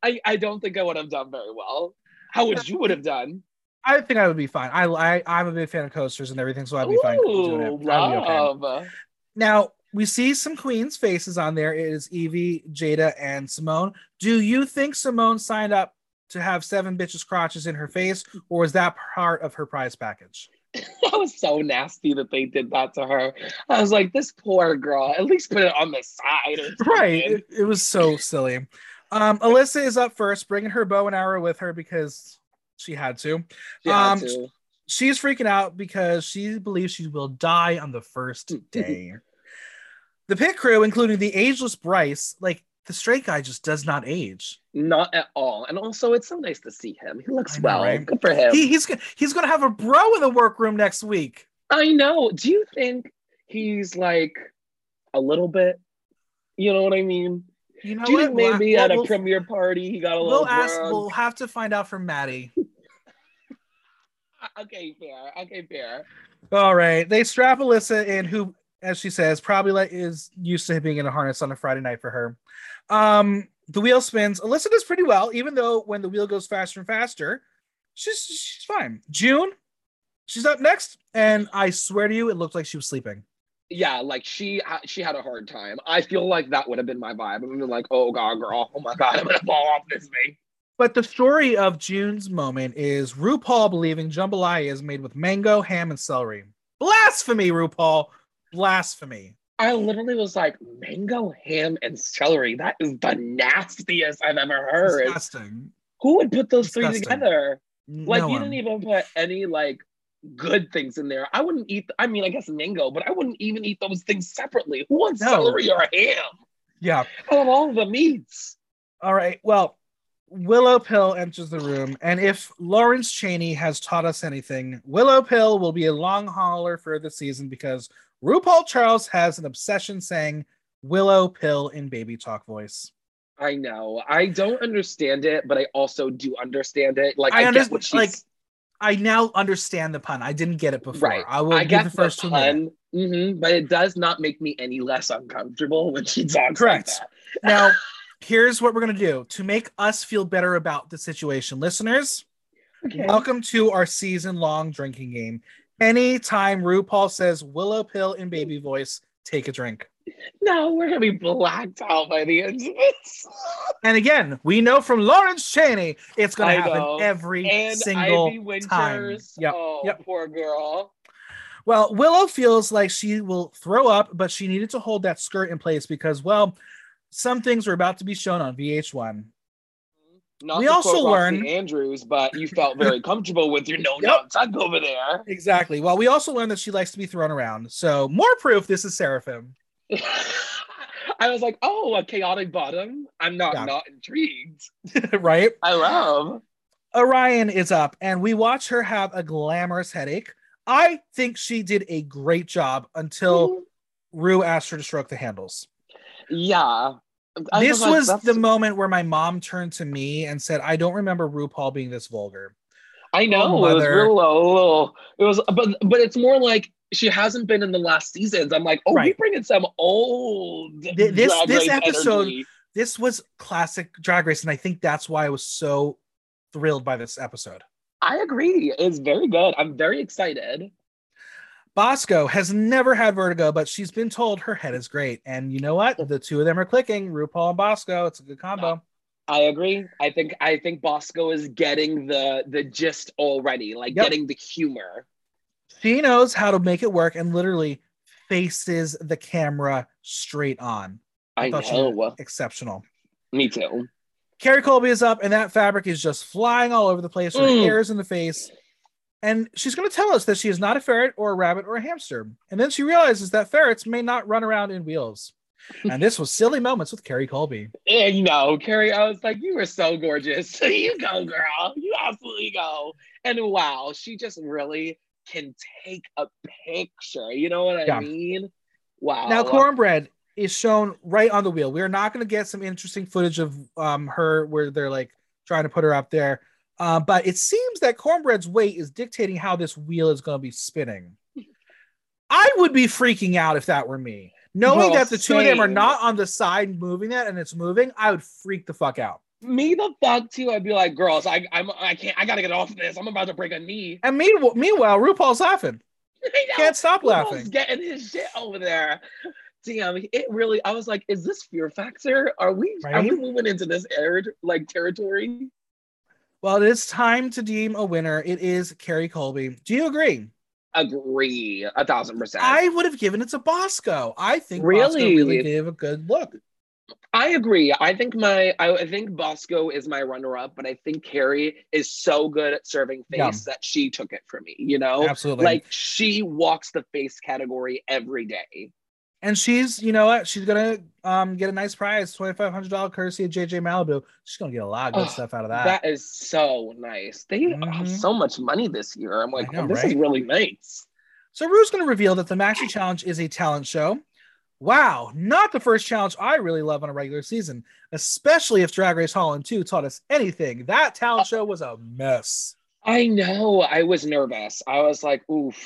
I, I don't think I would have done very well. How would you would have done? I think I would be fine. I, I I'm a big fan of coasters and everything, so I'd be fine doing it. Ooh, okay. Now we see some queens' faces on there. It is Yvie, Jaida, and Symone. Do you think Symone signed up to have seven bitches crotches in her face, or was that part of her prize package? That was so nasty that they did that to her. I was like, this poor girl. At least put it on the side. Right. It, it was so silly. Um, Alyssa is up first, bringing her bow and arrow with her because she had to. She had Um, to. She's freaking out because she believes she will die on the first day. the pit crew, including the ageless Bryce, like the straight guy just does not age. Not at all. And also, it's so nice to see him. He looks know, well. right? Good for him. He, he's gonna he's gonna have a bro in the workroom next week. I know. Do you think he's like a little bit? You know what I mean? You know Do you what? think We'll- maybe at a we'll- premiere party he got a little We'll ask. We'll have to find out from Maddie. Okay, fair. Okay, fair. All right. They strap Alyssa in, who, as she says, probably like is used to being in a harness on a Friday night for her. Um, the wheel spins. Alyssa does pretty well, even though when the wheel goes faster and faster, she's she's fine. June, she's up next, and I swear to you, it looked like she was sleeping. Yeah, like she she had a hard time. I feel like that would have been my vibe. I'm like, oh god, girl, oh my god, I'm gonna fall off this thing. But the story of June's moment is RuPaul believing jambalaya is made with mango, ham, and celery. Blasphemy, RuPaul. Blasphemy. I literally was like, mango, ham, and celery. That is the nastiest I've ever heard. Disgusting. Who would put those three together? Like No you one. didn't even put any like good things in there. I wouldn't eat. I mean, I guess mango, but I wouldn't even eat those things separately. Who wants No. celery or ham? Yeah. I love all the meats. All right. Well, Willow Pill enters the room, and if Lawrence Chaney has taught us anything, Willow Pill will be a long hauler for the season because RuPaul Charles has an obsession saying Willow Pill in baby talk voice. I know. I don't understand it, but I also do understand it. Like I I, what she's like, I now understand the pun. I didn't get it before. right. I will I get the first minutes. pun, mhm, but it does not make me any less uncomfortable when she talks Correct. like that. Now, here's what we're gonna do to make us feel better about the situation, listeners. Okay. Welcome to our season long drinking game. Anytime RuPaul says Willow Pill in baby voice, take a drink. No, we're gonna be blacked out by the end of this. And again, we know from Lawrence Chaney, it's going I happen know. every and single Ivy Winters. time. Yep. Oh, yep. poor girl. Well, Willow feels like she will throw up, but she needed to hold that skirt in place because, well, some things were about to be shown on VH1. Not We also quote Roxy learn- Andrews, but you felt very comfortable with your no Yep. over there. Exactly. Well, we also learned that she likes to be thrown around. So, more proof this is Seraphim. I was like, oh, a chaotic bottom. I'm not Yeah. not intrigued. right? I love. Orion is up, and we watch her have a glamorous headache. I think she did a great job until Rue asked her to stroke the handles. yeah. I this was the moment where my mom turned to me and said, I don't remember RuPaul being this vulgar. I oh, know Oh, it was real low, little. It was, but but it's more like she hasn't been in the last seasons. I'm like, oh, we Right. bringing some old Th- this- this episode- energy. This was classic Drag Race, and I think that's why I was so thrilled by this episode. I agree. It's very good. I'm very excited. Bosco has never had vertigo, but she's been told her head is great. And you know what? The two of them are clicking. RuPaul and Bosco. It's a good combo. I agree. I think I think Bosco is getting the the gist already, like Yep. getting the humor. She knows how to make it work and literally faces the camera straight on. I thought she did know. Exceptional. Me too. Kerri Colby is up, and that fabric is just flying all over the place. Her Mm. hair is in the face. And she's going to tell us that she is not a ferret or a rabbit or a hamster. And then she realizes that ferrets may not run around in wheels. and this was silly moments with Kerri Colby. And you know, Kerri, I was like, you were so gorgeous. you go, girl. You absolutely go. And wow, she just really can take a picture. You know what I yeah. mean? Wow. Now, Kornbread is shown right on the wheel. We're not going to get some interesting footage of um, her where they're like trying to put her up there. Uh, but it seems that Kornbread's weight is dictating how this wheel is going to be spinning. I would be freaking out if that were me. Knowing well, that the two of them are not on the side moving that and it's moving, I would freak the fuck out. Me the fuck too. I'd be like, girls, I I'm I can't I gotta get off this. I'm about to break a knee. And meanwhile, meanwhile RuPaul's laughing. Can't stop RuPaul's laughing. Getting his shit over there. Damn, it really. I was like, is this Fear Factor? Are we right? are we moving into this arid like territory? Well, it is time to deem a winner. It is Kerri Colby. Do you agree? Agree, a thousand percent. I would have given it to Bosco. I think really, Bosco really gave a good look. I agree. I think my I, think Bosco is my runner up, but I think Kerri is so good at serving face yeah. that she took it for me. You know, absolutely. Like she walks the face category every day and she's you know what she's gonna um get a nice prize twenty five hundred dollar courtesy of JJ Malibu. She's gonna get a lot of good oh, stuff out of that. That is so nice. They mm-hmm. have so much money this year. I'm like, know, oh, this right? is really nice. So Ru's gonna reveal that the Maxi Challenge is a talent show. Wow, not the first challenge I really love on a regular season, especially if Drag Race Holland 2 taught us anything. That talent show was a mess. I know. I was nervous. I was like, oof,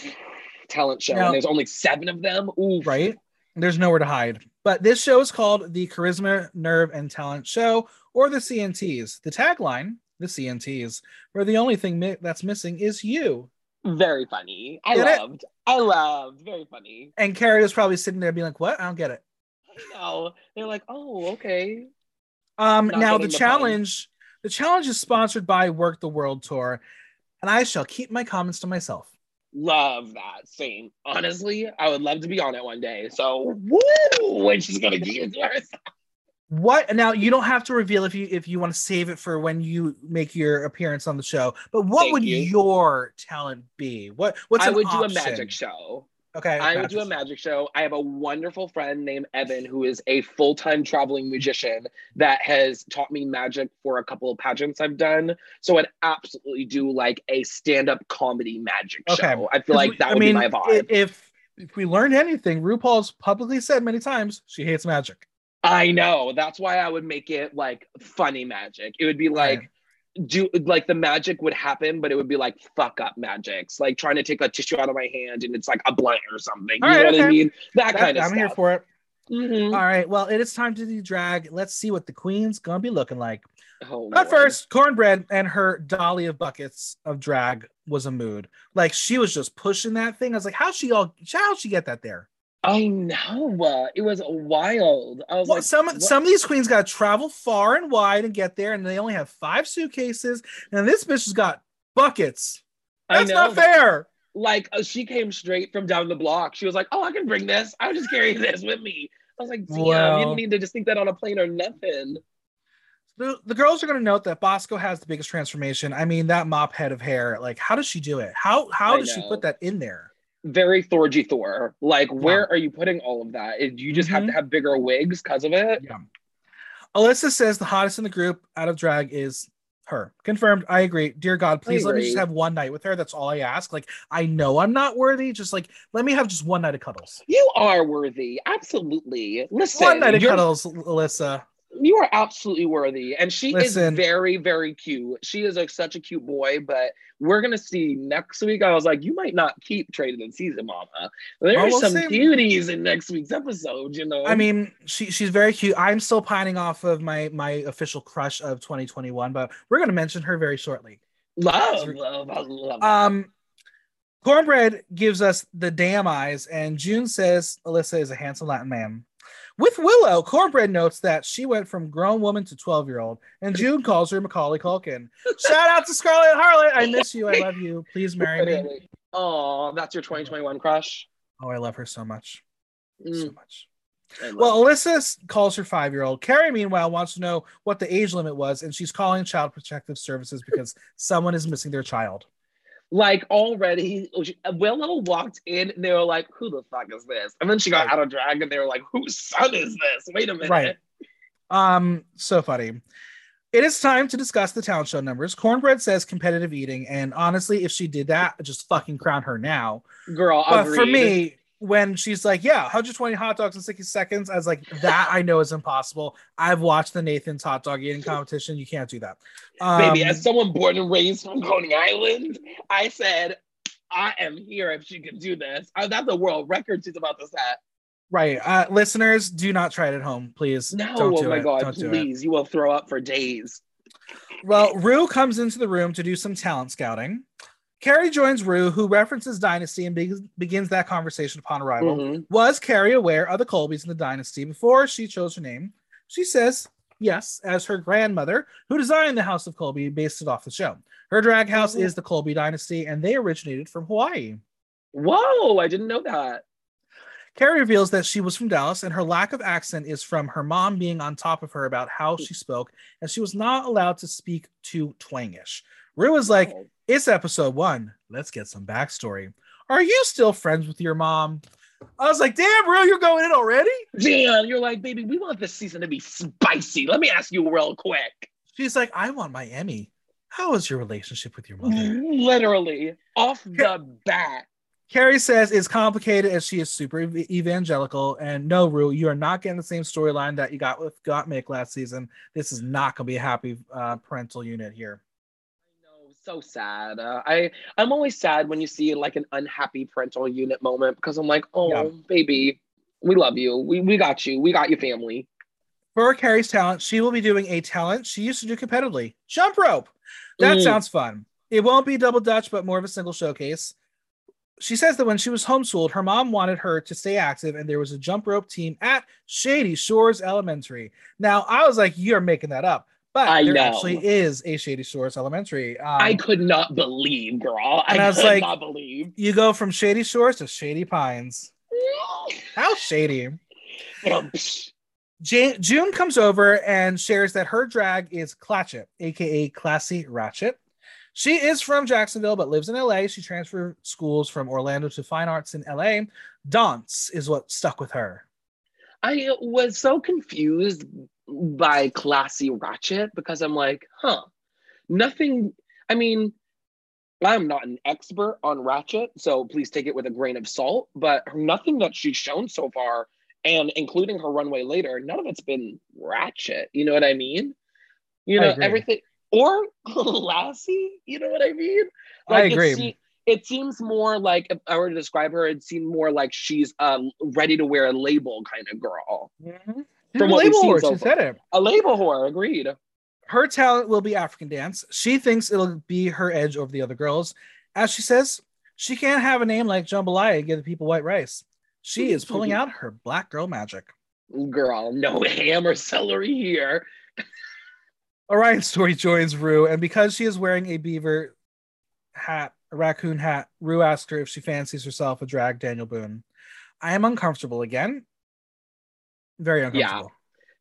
talent show. Now, and there's only seven of them. Oof. Right. There's nowhere to hide. But this show is called the Charisma, Nerve, and Talent Show, or the CNTs. The tagline, the CNTs, where the only thing mi- that's missing is you. Very funny. I get loved. It? I loved. Very funny. And Kerri was probably sitting there being like, "What? I don't get it." Know. They're like, "Oh, okay." Um. Not now the, the challenge. The challenge is sponsored by Work the World Tour, and I shall keep my comments to myself. Love that. Same. Honestly, I would love to be on it one day. So woo when she's gonna get it What now? You don't have to reveal if you if you want to save it for when you make your appearance on the show. But what Thank would you. your talent be? What what's I would option? do a magic show. Okay. I would do a magic show. I have a wonderful friend named Evan who is a full time traveling magician that has taught me magic for a couple of pageants I've done. So I'd absolutely do like a stand up comedy magic okay. show. I feel like that I would mean, be my vibe. If if we learned anything, RuPaul's publicly said many times she hates magic. I know. That's why I would make it like funny magic. It would be like. Right do like the magic would happen, but it would be like fuck up magics, like trying to take a tissue out of my hand and it's like a blunt or something. You know what I mean? That, that kind of I'm stuff. here for it. Mm-hmm. All right. Well, it is time to do drag. Let's see what the queen's gonna be looking like. Oh, but Lord. first, Kornbread and her dolly of buckets of drag was a mood. Like she was just pushing that thing. I was like, how she all how she get that there? I know. It was wild. I was well, like, some what? some of these queens got to travel far and wide and get there, and they only have five suitcases. And this bitch has got buckets. That's not fair. Like uh, she came straight from down the block. She was like, "Oh, I can bring this. I'll just carry this with me." I was like, "Damn, you didn't need to just think that on a plane or nothing." The, the girls are going to note that Bosco has the biggest transformation. I mean, that mop head of hair. Like, how does she do it? How how I does know. she put that in there? Very Thorgy Thor. Like, where are you putting all of that? You just mm-hmm. have to have bigger wigs because of it. Yeah. Alyssa says the hottest in the group out of drag is her. Confirmed. I agree. Dear God, please let me just have one night with her. That's all I ask. Like, I know I'm not worthy. Just like, let me have just one night of cuddles. You are worthy. Absolutely. Listen. One night of cuddles, Alyssa you are absolutely worthy. And she Listen. is very very cute. She is like such a cute boy but we're gonna see next week. I was like you might not keep traded in season mama. There's well, we'll some see. beauties in next week's episode you know? I mean she, she's very cute. I'm still pining off of my my official crush of 2021 but we're gonna mention her very shortly. Love love i love um Kornbread gives us the damn eyes and june says alyssa is a handsome latin man with Willow, Kornbread notes that she went from grown woman to 12 year old, and June calls her Macaulay Culkin. Shout out to Scarlett Harlot. I miss you. I love you. Please marry me. Oh, that's your 2021 crush. Oh, I love her so much. Mm. So much. Well, Alyssa calls her five year old. Kerri, meanwhile, wants to know what the age limit was, and she's calling Child Protective Services because someone is missing their child. Like already, Willow walked in and they were like, "Who the fuck is this?" And then she got out of drag and they were like, "Whose son is this?" Wait a minute. Right. Um, so funny. It is time to discuss the talent show numbers. Kornbread says competitive eating, and honestly, if she did that, just fucking crown her now. Girl, But for me, when she's like, "Yeah, 120 hot dogs in 60 seconds," I was like, "That I know is impossible." I've watched the Nathan's hot dog eating competition. You can't do that, baby, Um, as someone born and raised from Coney Island, I said, "I am here if she can do this." Oh, that's a world record she's about to set. right? Uh, listeners, do not try it at home, please. No, Don't oh my it. god, Don't please, you will throw up for days. Well, Ru comes into the room to do some talent scouting. Kerri joins Ru, who references Dynasty and be- begins that conversation upon arrival. Mhm. Was Kerri aware of the Colbys in the Dynasty before she chose her name? She says yes, as her grandmother, who designed the House of Colby, based it off the show. Her drag house Oh. is the Colby Dynasty, and they originated from Hawaii. Whoa, I didn't know that. Kerri reveals that she was from Dallas, and her lack of accent is from her mom being on top of her about how she spoke, and she was not allowed to speak too twangish. Ru is like, Oh. It's episode one. Let's get some backstory. Are you still friends with your mom? I was like, damn, Ru, you're going in already? Dan, you're like, baby, we want this season to be spicy. Let me ask you real quick. She's like, I want my Emmy. How is your relationship with your mother? Literally, off the bat. Kerri says it's complicated as she is super ev- evangelical. And no, Ru, you are not getting the same storyline that you got with Gottmik last season. This is not going to be a happy uh, parental unit here. So sad. Uh, I I'm always sad when you see like an unhappy parental unit moment because I'm like, oh Yeah. baby, we love you. We we got you. We got your family. For Kerri's talent, she will be doing a talent she used to do competitively jump rope. That Mm. sounds fun. It won't be double dutch, but more of a single showcase. She says that when she was homeschooled, her mom wanted her to stay active, and there was a jump rope team at Shady Shores Elementary. Now, I was like, "You're making that up," but I there know. actually is a Shady Shores Elementary. Um, I could not believe, girl. and I, I was could like- not believe. you go from Shady Shores to Shady Pines. How shady! Ja- June comes over and shares that her drag is Clatchet, aka Classy Ratchet. She is from Jacksonville but lives in LA. She transferred schools from Orlando to fine arts in LA. Dance is what stuck with her. I was so confused by classy ratchet because I'm like, huh, nothing. I mean, I'm not an expert on ratchet, so please take it with a grain of salt. But nothing that she's shown so far, and including her runway later, none of it's been ratchet. You know what I mean? You know everything or classy. You know what I mean? I agree. It seems more like if I were to describe her, it seemed more like she's uh, ready to wear a label kind of girl. From From what label whore, so she said it. A label whore, agreed. Her talent will be African dance. She thinks it'll be her edge over the other girls. As she says, she can't have a name like Jambalaya and give the people white rice. She is pulling out her black girl magic. Girl, no ham or celery here. Orion Story joins Ru, and because she is wearing a beaver hat, a raccoon hat, Ru asks her if she fancies herself a drag Daniel Boone. I am uncomfortable again. Very uncomfortable.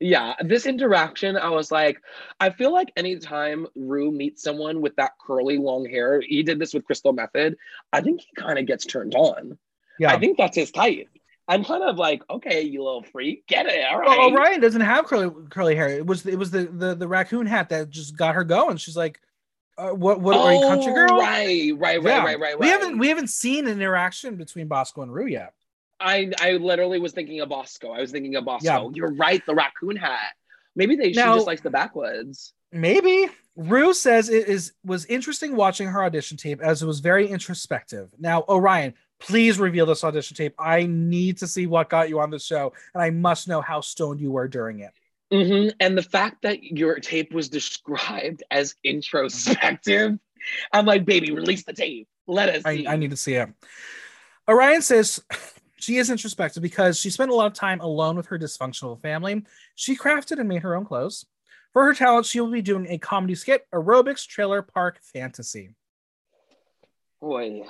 Yeah, Yeah. this interaction, I was like, I feel like anytime Ru meets someone with that curly long hair, he did this with Crystal Methyd, I think he kind of gets turned on. Yeah. I think that's his type. I'm kind of like, okay, you little freak, get it, all right. Well, Orion doesn't have curly curly hair. It was it was the the, the raccoon hat that just got her going. She's like, uh, "What what are you country Oh, girl?" Right, right, right, Yeah. right, right, right. We haven't we haven't seen an interaction between Bosco and Ru yet. I I literally was thinking of Bosco. I was thinking of Bosco. Yeah. You're right, the raccoon hat. Maybe they she just likes the backwoods. Maybe Ru says it is was interesting watching her audition tape as it was very introspective. Now, Orion, please reveal this audition tape. I need to see what got you on the show, and I must know how stoned you were during it. Hmm And the fact that your tape was described as introspective, I'm like, baby, release the tape. Let us I, see. I need to see it. Orion says she is introspective because she spent a lot of time alone with her dysfunctional family. She crafted and made her own clothes. For her talent, she will be doing a comedy skit, aerobics, trailer park fantasy. Boy,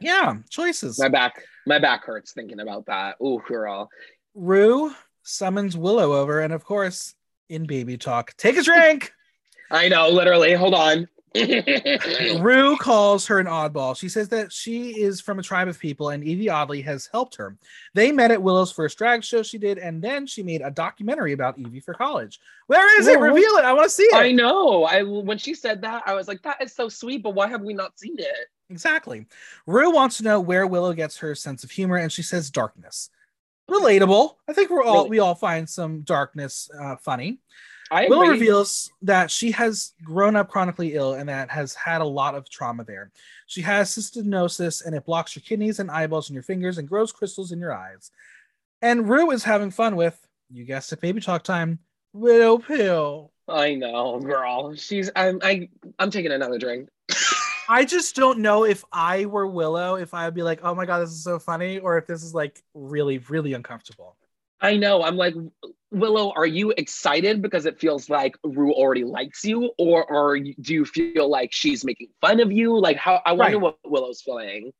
Yeah, choices. my back, my back hurts thinking about that. Ooh, girl. Ru summons Willow over, and of course, in baby talk, take a drink. I know, literally. Hold on. Ru calls her an oddball. She says that she is from a tribe of people and Yvie Oddly has helped her. They met at Willow's first drag show she did, and then she made a documentary about Yvie for college. Where is it? Whoa. Reveal it. I want to see it. I know. I when she said that, I was like, that is so sweet, but why have we not seen it? Exactly. Ru wants to know where Willow gets her sense of humor, and she says darkness. Relatable. I think we're all Really? we all find some darkness uh, funny. I Willow agree. reveals that she has grown up chronically ill and that has had a lot of trauma there. She has cystinosis and it blocks your kidneys and eyeballs and your fingers and grows crystals in your eyes. And Ru is having fun with, you guessed it, baby talk time, widow pill. I know, girl. She's I'm I I'm taking another drink. I just don't know if I were Willow, if I would be like, oh my God, this is so funny, or if this is like really, really uncomfortable. I know. I'm like, Willow, are you excited because it feels like Ru already likes you, or do you feel like she's making fun of you? Like, how? I wonder Right. what Willow's feeling.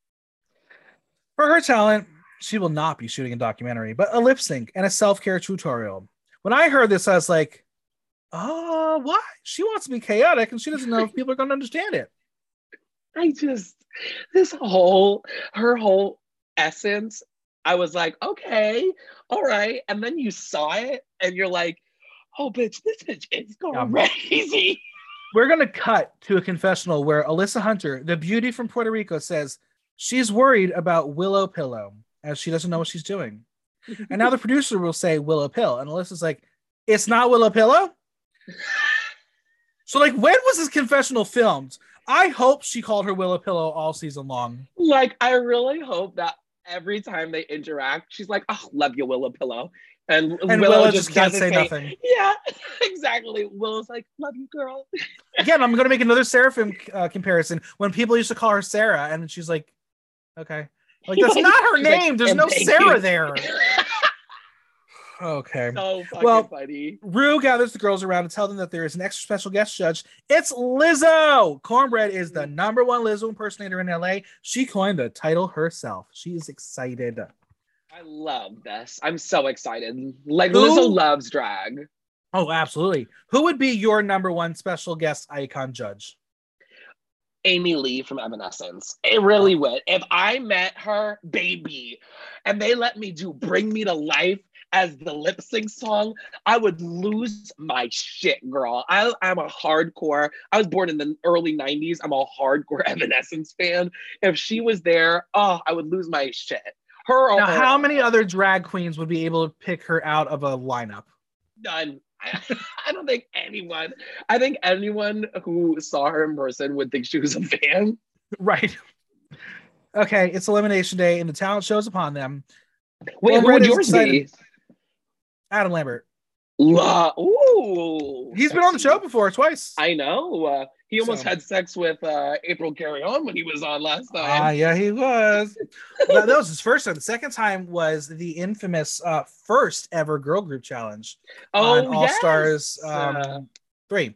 For her talent, she will not be shooting a documentary, but a lip sync and a self care tutorial. When I heard this, I was like, oh, what? She wants to be chaotic and she doesn't know if people are going to understand it. I just this whole her whole essence. I was like, okay, all right, and then you saw it, and you're like, oh, bitch, this bitch is Yeah. crazy. We're going to cut to a confessional where Alyssa Hunter, the beauty from Puerto Rico, says she's worried about Willow Pillow as she doesn't know what she's doing. And now the producer will say Willow Pill. And Alyssa's like, it's not Willow Pillow? So, like, when was this confessional filmed? I hope she called her Willow Pillow all season long. like, I really hope that every time they interact, she's like, oh, love you, Willow Pillow. And, And Willow, just can't say nothing. Yeah, exactly. Willow's like, love you, girl. Again, I'm going to make another Seraphim uh, comparison when people used to call her Sarah, and she's like, okay. Like, that's Like, not her she's like, name. There's no Sarah you." there. Okay. so Well, funny. Ru gathers the girls around to tell them that there is an extra special guest judge. It's Lizzo. Kornbread is the mm. number one Lizzo impersonator in LA. She coined the title herself. She is excited. I love this. I'm so excited. Like Who- Lizzo loves drag. Oh, absolutely. Who would be your number one special guest icon judge? Amy Lee from Evanescence. It really oh. would. If I met her, baby, and they let me do Bring Me to Life as the lip sync song, I would lose my shit, girl. I, I'm a hardcore, I was born in the early 90s. I'm a hardcore Evanescence fan. If she was there, oh, I would lose my shit. Her Now, her. how many other drag queens would be able to pick her out of a lineup? None. I, don't think anyone. I think anyone who saw her in person would think she was a fan. Right. Okay, it's elimination day, and the talent shows upon them. Wait, Well, who would yours be? Adam Lambert. La- Ooh. He's been on the show before twice. I know. Uh, he almost So- had sex with uh, April Carrión when he was on last Ah, time. yeah, he was. that, that was his first time. The second time was the infamous uh, first ever girl group challenge on All yes. Stars um, Uh, 3.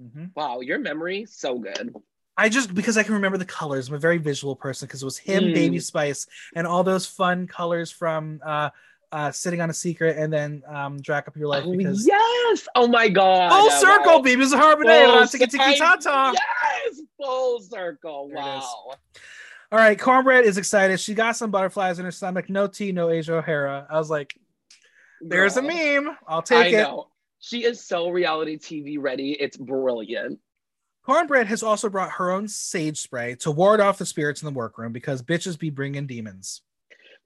Mhm. wow, your memory so good. I just because I can remember the colors. I'm a very visual person because it was him, Mm. Baby Spice, and all those fun colors from uh, uh, Sitting on a Secret, and then um, Drag Up Your Life. Oh, because yes. Oh my god. full Uh, circle, wow. baby, is a harbinade. Full Tiki tiki cir- tata. Yes, full circle. There it is. Wow. All right, Kornbread is excited. She got some butterflies in her stomach. No tea, no Asia O'Hara. I was like, there's a meme. I'll I take it. know. She is so reality TV ready. It's brilliant. Kornbread has also brought her own sage spray to ward off the spirits in the workroom because bitches be bringing demons.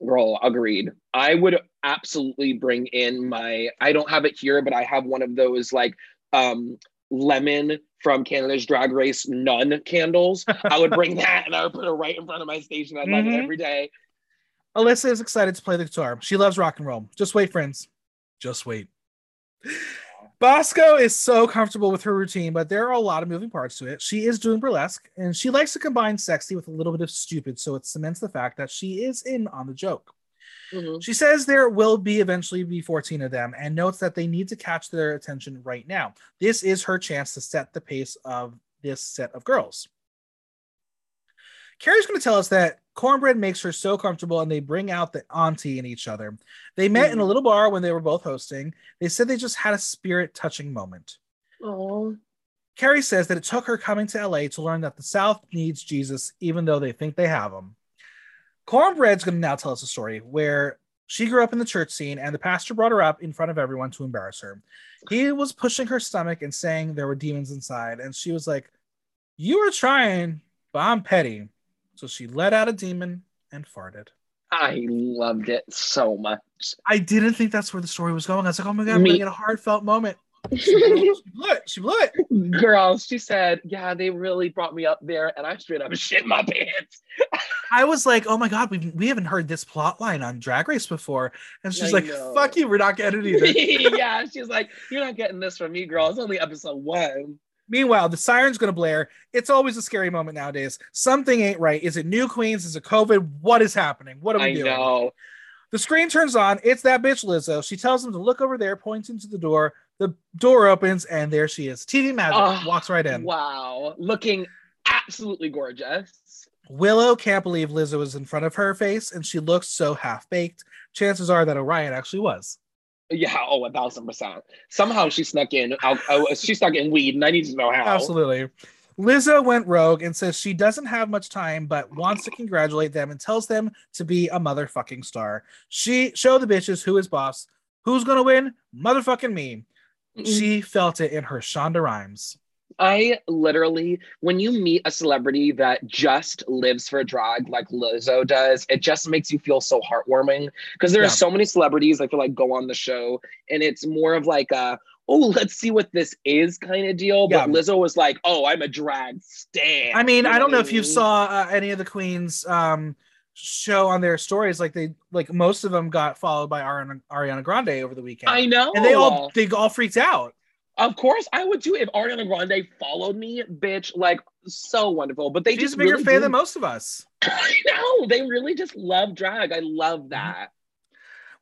Girl, agreed. I would absolutely bring in my I don't have it here, but I have one of those like um lemon from Canada's Drag Race nun candles. I would bring that and I would put it right in front of my station. I'd light Mhm. it every day. Alyssa is excited to play the guitar. She loves rock and roll. Just wait, friends. Just wait. Bosco is so comfortable with her routine, but there are a lot of moving parts to it. She is doing burlesque, and she likes to combine sexy with a little bit of stupid, so it cements the fact that she is in on the joke. Mhm. She says there will be eventually be 14 of them and notes that they need to catch their attention right now. This is her chance to set the pace of this set of girls. Kerri's going to tell us that Kornbread makes her so comfortable and they bring out the auntie in each other. They met in a Mhm. little bar when they were both hosting. They said they just had a spirit touching moment. Aw. Kerri says that it took her coming to LA to learn that the South needs Jesus, even though they think they have him. Kornbread's going to now tell us a story where she grew up in the church scene and the pastor brought her up in front of everyone to embarrass her. He was pushing her stomach and saying there were demons inside, and she was like, You were trying, but I'm petty. So she let out a demon and farted. I loved it so much. I didn't think that's where the story was going. I was like, oh my god, I'm Me- gonna get a heartfelt moment. She blew, she blew it. She blew it. Girl, she said, Yeah, they really brought me up there and I straight up shit my pants. I was like, oh my god, we we haven't heard this plot line on Drag Race before. And she's I like, know. fuck you, we're not getting it either. yeah, she's like, You're not getting this from me, girl. It's only episode one. Meanwhile, the siren's gonna blare. It's always a scary moment nowadays. Something ain't right. Is it new queens? Is it COVID? What is happening? What are we I doing? know. The screen turns on. It's that bitch Lizzo. She tells him to look over there, pointing to the door. The door opens, and there she is. TV magic Oh, walks right in. Wow. Looking absolutely gorgeous. Willow can't believe Lizzo was in front of her face, and she looks so half baked. Chances are that Orion actually was. Yeah, oh, a thousand percent. Somehow she snuck in. oh, she snuck in weed, and I need to know how. Absolutely. Lizzo went rogue and says she doesn't have much time, but wants to congratulate them and tells them to be a motherfucking star. She show the bitches who is boss. Who's gonna win? Motherfucking me. Mm. She felt it in her Shonda Rhimes. I literally, when you meet a celebrity that just lives for a drag like Lizzo does, it just makes you feel so heartwarming. Because there Yeah. are so many celebrities I feel like go on the show, and it's more of like a oh, let's see what this is kind of deal. But Yeah. Lizzo was like, oh, I'm a drag stan. I mean, You I don't know if you saw uh, any of the queens um, show on their stories. Like they, like most of them got followed by Ariana, Ariana Grande over the weekend, I know, and they all they all freaked out. Of course, I would too if Ariana Grande followed me, bitch. Like so wonderful. But they She's just a bigger really fan do- than most of us. I know they really just love drag. I love mm-hmm. that.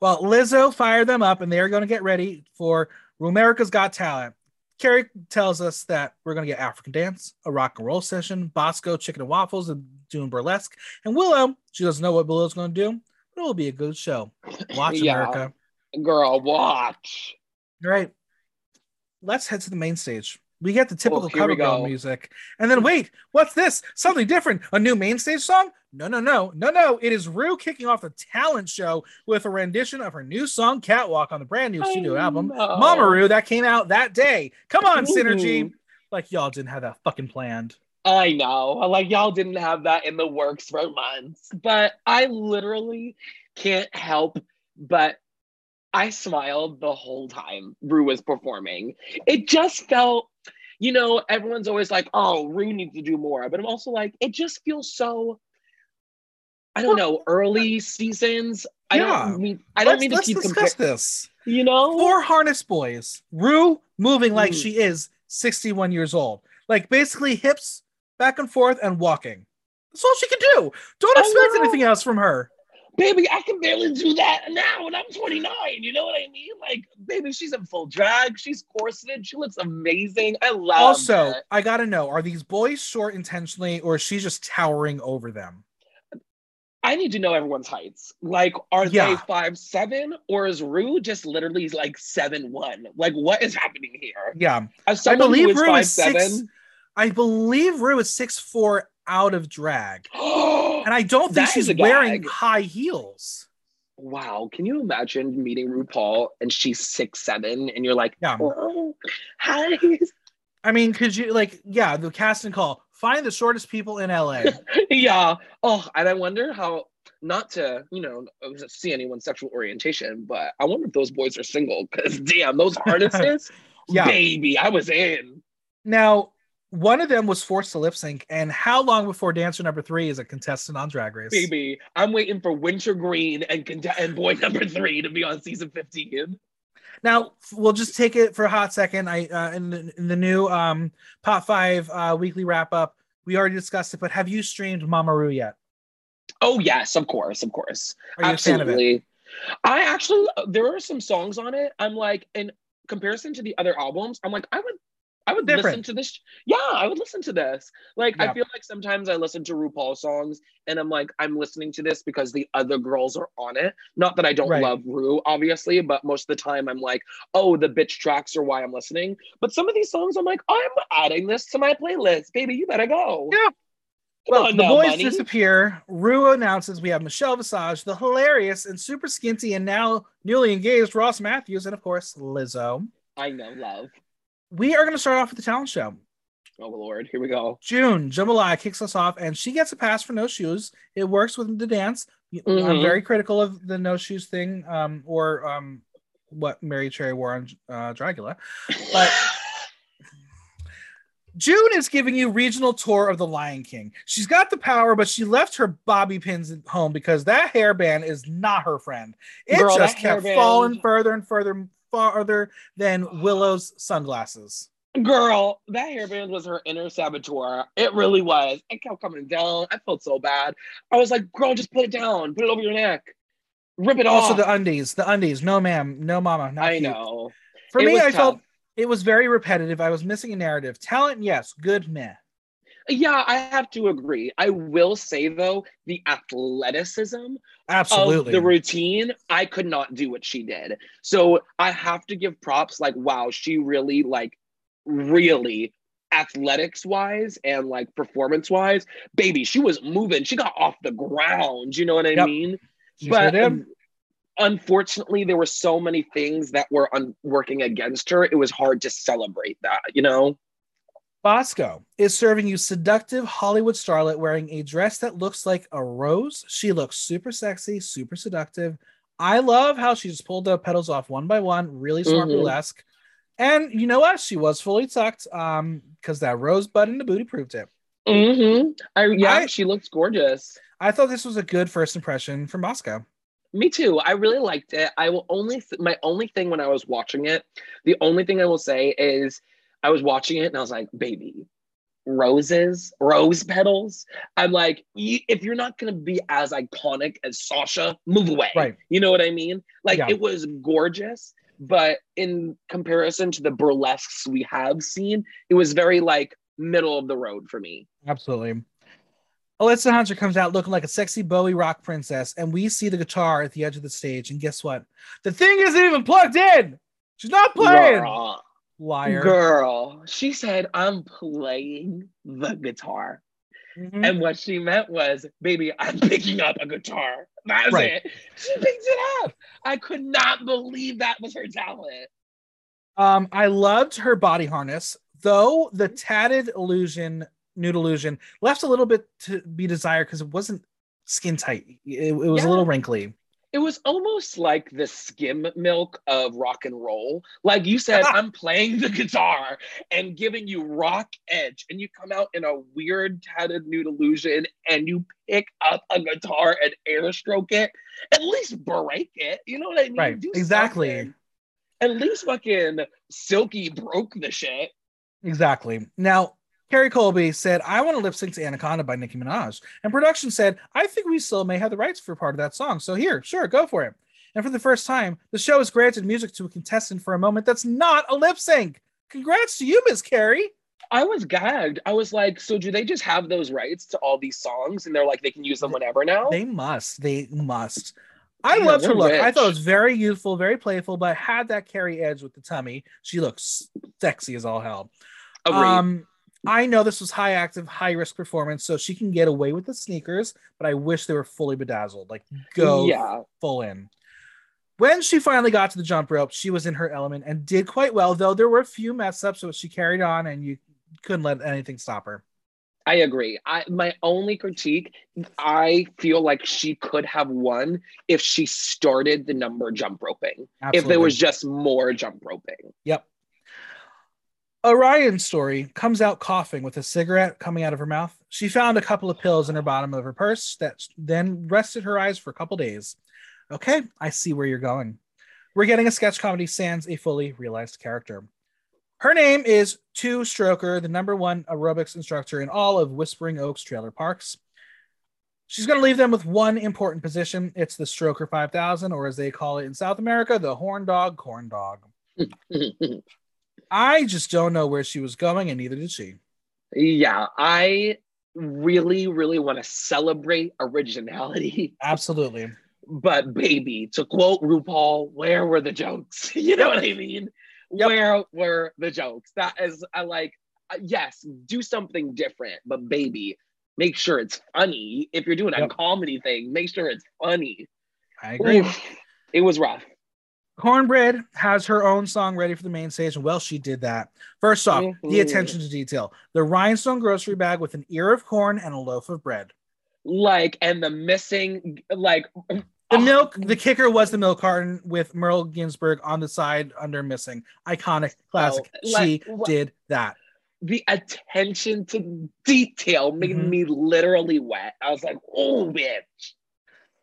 Well, Lizzo fired them up, and they are going to get ready for Rumerica's Got Talent. Kerri tells us that we're going to get African dance, a rock and roll session, Bosco chicken and waffles, and doing burlesque. And Willow, she doesn't know what Willow's going to do, but it will be a good show. Watch Yeah. America. Girl, watch. All right, let's head to the main stage. We get the oh, typical Oh, cover girl music, and then wait, what's this? Something different? A new main stage song? No, no, no, no, no! It is Ru kicking off the talent show with a rendition of her new song "Catwalk" on the brand new I studio album know. Mama Ru that came out that day. Come on, Ooh. Synergy! Like y'all didn't have that fucking planned. I know. Like y'all didn't have that in the works for months. But I literally can't help but I smiled the whole time Ru was performing. It just felt, you know, everyone's always like, oh, Ru needs to do more. But I'm also like, it just feels so, I don't know, early seasons. I Yeah. don't mean I don't let's, mean to keep comparing, this. you know? Four harness boys. Ru moving like Mm. she is 61 years old. Like basically hips back and forth and walking. That's all she can do. Don't expect anything else from her. Baby, I can barely do that now and I'm 29. You know what I mean? Like, baby, she's in full drag. She's corseted. She looks amazing. I love it. also, it. I gotta know: are these boys short intentionally, or is she just towering over them? I need to know everyone's heights. Like, are they five seven or is Ru just literally like seven one? Like, what is happening here? Yeah, I believe is Ru five is six. seven, I believe Ru is six four out of drag, and I don't think she's wearing high heels. wow, can you imagine meeting RuPaul and she's six seven and you're like, Yeah. oh, hi. I mean, could you like, yeah, the casting call: find the shortest people in LA. yeah. Oh, and I wonder how not to, you know, see anyone's sexual orientation, but I wonder if those boys are single because damn, those artists, Yeah. baby, I was in. Now, one of them was forced to lip sync, and how long before dancer number three is a contestant on Drag Race? Baby, I'm waiting for Wintergreen and cont- and boy number three to be on season 15. Now we'll just take it for a hot second. I uh, in, the, in the new um Pop Five uh, weekly wrap up, we already discussed it. But have you streamed Mama Ru yet? Oh yes, of course, of course. Are you a fan of it? Absolutely. I actually there are some songs on it. I'm like, in comparison to the other albums, I'm like, I would I would Different. listen to this. Yeah, I would listen to this. Like, Yeah. I feel like sometimes I listen to RuPaul songs and I'm like, I'm listening to this because the other girls are on it. Not that I don't Right. love Ru, obviously, but most of the time I'm like, oh, the bitch tracks are why I'm listening. But some of these songs, I'm like, I'm adding this to my playlist. Baby, you better go. Yeah. Come Well, the now, boys Bunny. disappear. Ru announces we have Michelle Visage, the hilarious and super skinty and now newly engaged Ross Mathews, and of course Lizzo. I know, love. We are going to start off with the talent show. Oh, Lord. Here we go. June Jambalaya kicks us off, and she gets a pass for no shoes. It works with the dance. I'm Mhm. very critical of the no shoes thing, um, or um, what Mary Cherry wore on uh, Dragula. But June is giving you regional tour of the Lion King. She's got the power, but she left her bobby pins at home because that hairband is not her friend. It Girl, just kept hairband- falling further and further, farther than Willow's sunglasses. Girl, that hairband was her inner saboteur. It really was. It kept coming down. I felt so bad. I was like, girl, just put it down. Put it over your neck. Rip it Also, off. Also, the undies, the undies. No, ma'am, no, mama. Not I cute. know. For It me, I felt it was very repetitive. I was missing a narrative. Talent, yes. Good, meh. Yeah, I have to agree. I will say though, the athleticism Absolutely. of the routine, I could not do what she did. So I have to give props. Like, wow, she really, like, really athletics wise and like performance wise, baby, she was moving. She got off the ground. You know what I Yep. mean? She but um, unfortunately, there were so many things that were un- working against her. It was hard to celebrate that. You know? Bosco is serving you seductive Hollywood starlet wearing a dress that looks like a rose. She looks super sexy, super seductive. I love how she just pulled the petals off one by one, really smart Mhm. burlesque. And you know what? She was fully tucked um because that rosebud in the booty proved it. Mm-hmm. I, yeah, I- she looks gorgeous. I thought this was a good first impression from Bosco. Me too. I really liked it. I will only th- my only thing when I was watching it, the only thing I will say is I was watching it and I was like, baby, roses, rose petals. I'm like, if you're not gonna be as iconic as Sasha, move away. Right. You know what I mean? Like Yeah. it was gorgeous, but in comparison to the burlesques we have seen, it was very like middle of the road for me. Absolutely. Alyssa Hunter comes out looking like a sexy Bowie rock princess, and we see the guitar at the edge of the stage. And guess what? The thing isn't even plugged in. She's not playing. Liar. Girl, she said, I'm playing the guitar. Mhm. And what she meant was, baby, I'm picking up a guitar. That's Right. it. She picked it up. I could not believe that was her talent. Um, I loved her body harness, though the tatted illusion, nude illusion, left a little bit to be desired because it wasn't skin tight. It, it was a little wrinkly. It was almost like the skim milk of rock and roll. Like you said, I'm playing the guitar and giving you rock edge, and you come out in a weird tatted nude illusion and you pick up a guitar and air stroke it. At least break it. You know what I mean? Right, Do exactly. something. At least fucking Silky broke the shit. Exactly. Now, Kerri Colby said, I want to lip sync to Anaconda by Nicki Minaj. And production said, I think we still may have the rights for part of that song. So here, sure, go for it. And for the first time, the show has granted music to a contestant for a moment that's not a lip sync. Congrats to you, Miss Kerri. I was gagged. I was like, so do they just have those rights to all these songs and they're like they can use them whenever now? They must. They must. I Yeah, loved her look. I thought it was very youthful, very playful, but had that Kerri edge with the tummy. She looks sexy as all hell. Agreed. Um, I know this was high active, high risk performance, so she can get away with the sneakers, but I wish they were fully bedazzled. Like go yeah. full in. When she finally got to the jump rope, she was in her element and did quite well, though there were a few mess ups, so she carried on and you couldn't let anything stop her. I agree. I my only critique, I feel like she could have won if she started the number jump roping. If there was just more jump roping. Yep. Orion Story comes out coughing with a cigarette coming out of her mouth. She found a couple of pills in her bottom of her purse that then rested her eyes for a couple days. Okay, I see where you're going. We're getting a sketch comedy sans a fully realized character. Her name is Two Stroker, the number one aerobics instructor in all of Whispering Oaks trailer parks. She's going to leave them with one important position. It's the Stroker 5000, or as they call it in South America, the Horn Dog Corn Dog. I just don't know where she was going, and neither did she. Yeah, I really, really want to celebrate originality. Absolutely. But baby, to quote RuPaul, where were the jokes? You know what I mean? Yep. Where were the jokes? That is, I like, uh, yes, do something different, but baby, make sure it's funny. If you're doing a comedy thing, make sure it's funny. I agree. Oof, it was rough. Kornbread has her own song ready for the main stage, and well, she did that. First off, the Mhm. attention to detail the rhinestone grocery bag with an ear of corn and a loaf of bread. Like, and the missing, like, The oh, milk, the kicker was the milk carton with Merle Ginsberg on the side under missing. Iconic, classic. Oh, like, she wha- did that. the attention to detail made Mhm. me literally wet. I was like, oh, bitch.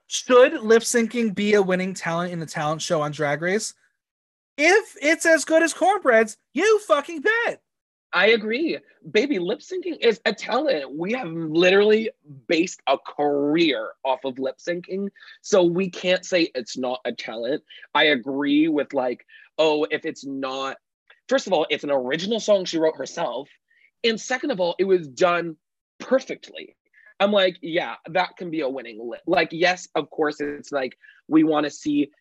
Should lip syncing be a winning talent in the talent show on Drag Race? If it's as good as Kornbread's, you fucking bet. I agree. Baby, lip syncing is a talent. We have literally based a career off of lip syncing. So we can't say it's not a talent. I agree with like, oh, if it's not, first of all, it's an original song she wrote herself. And second of all, it was done perfectly. I'm like, yeah, that can be a winning lip. Like, yes, of course, it's like we want to see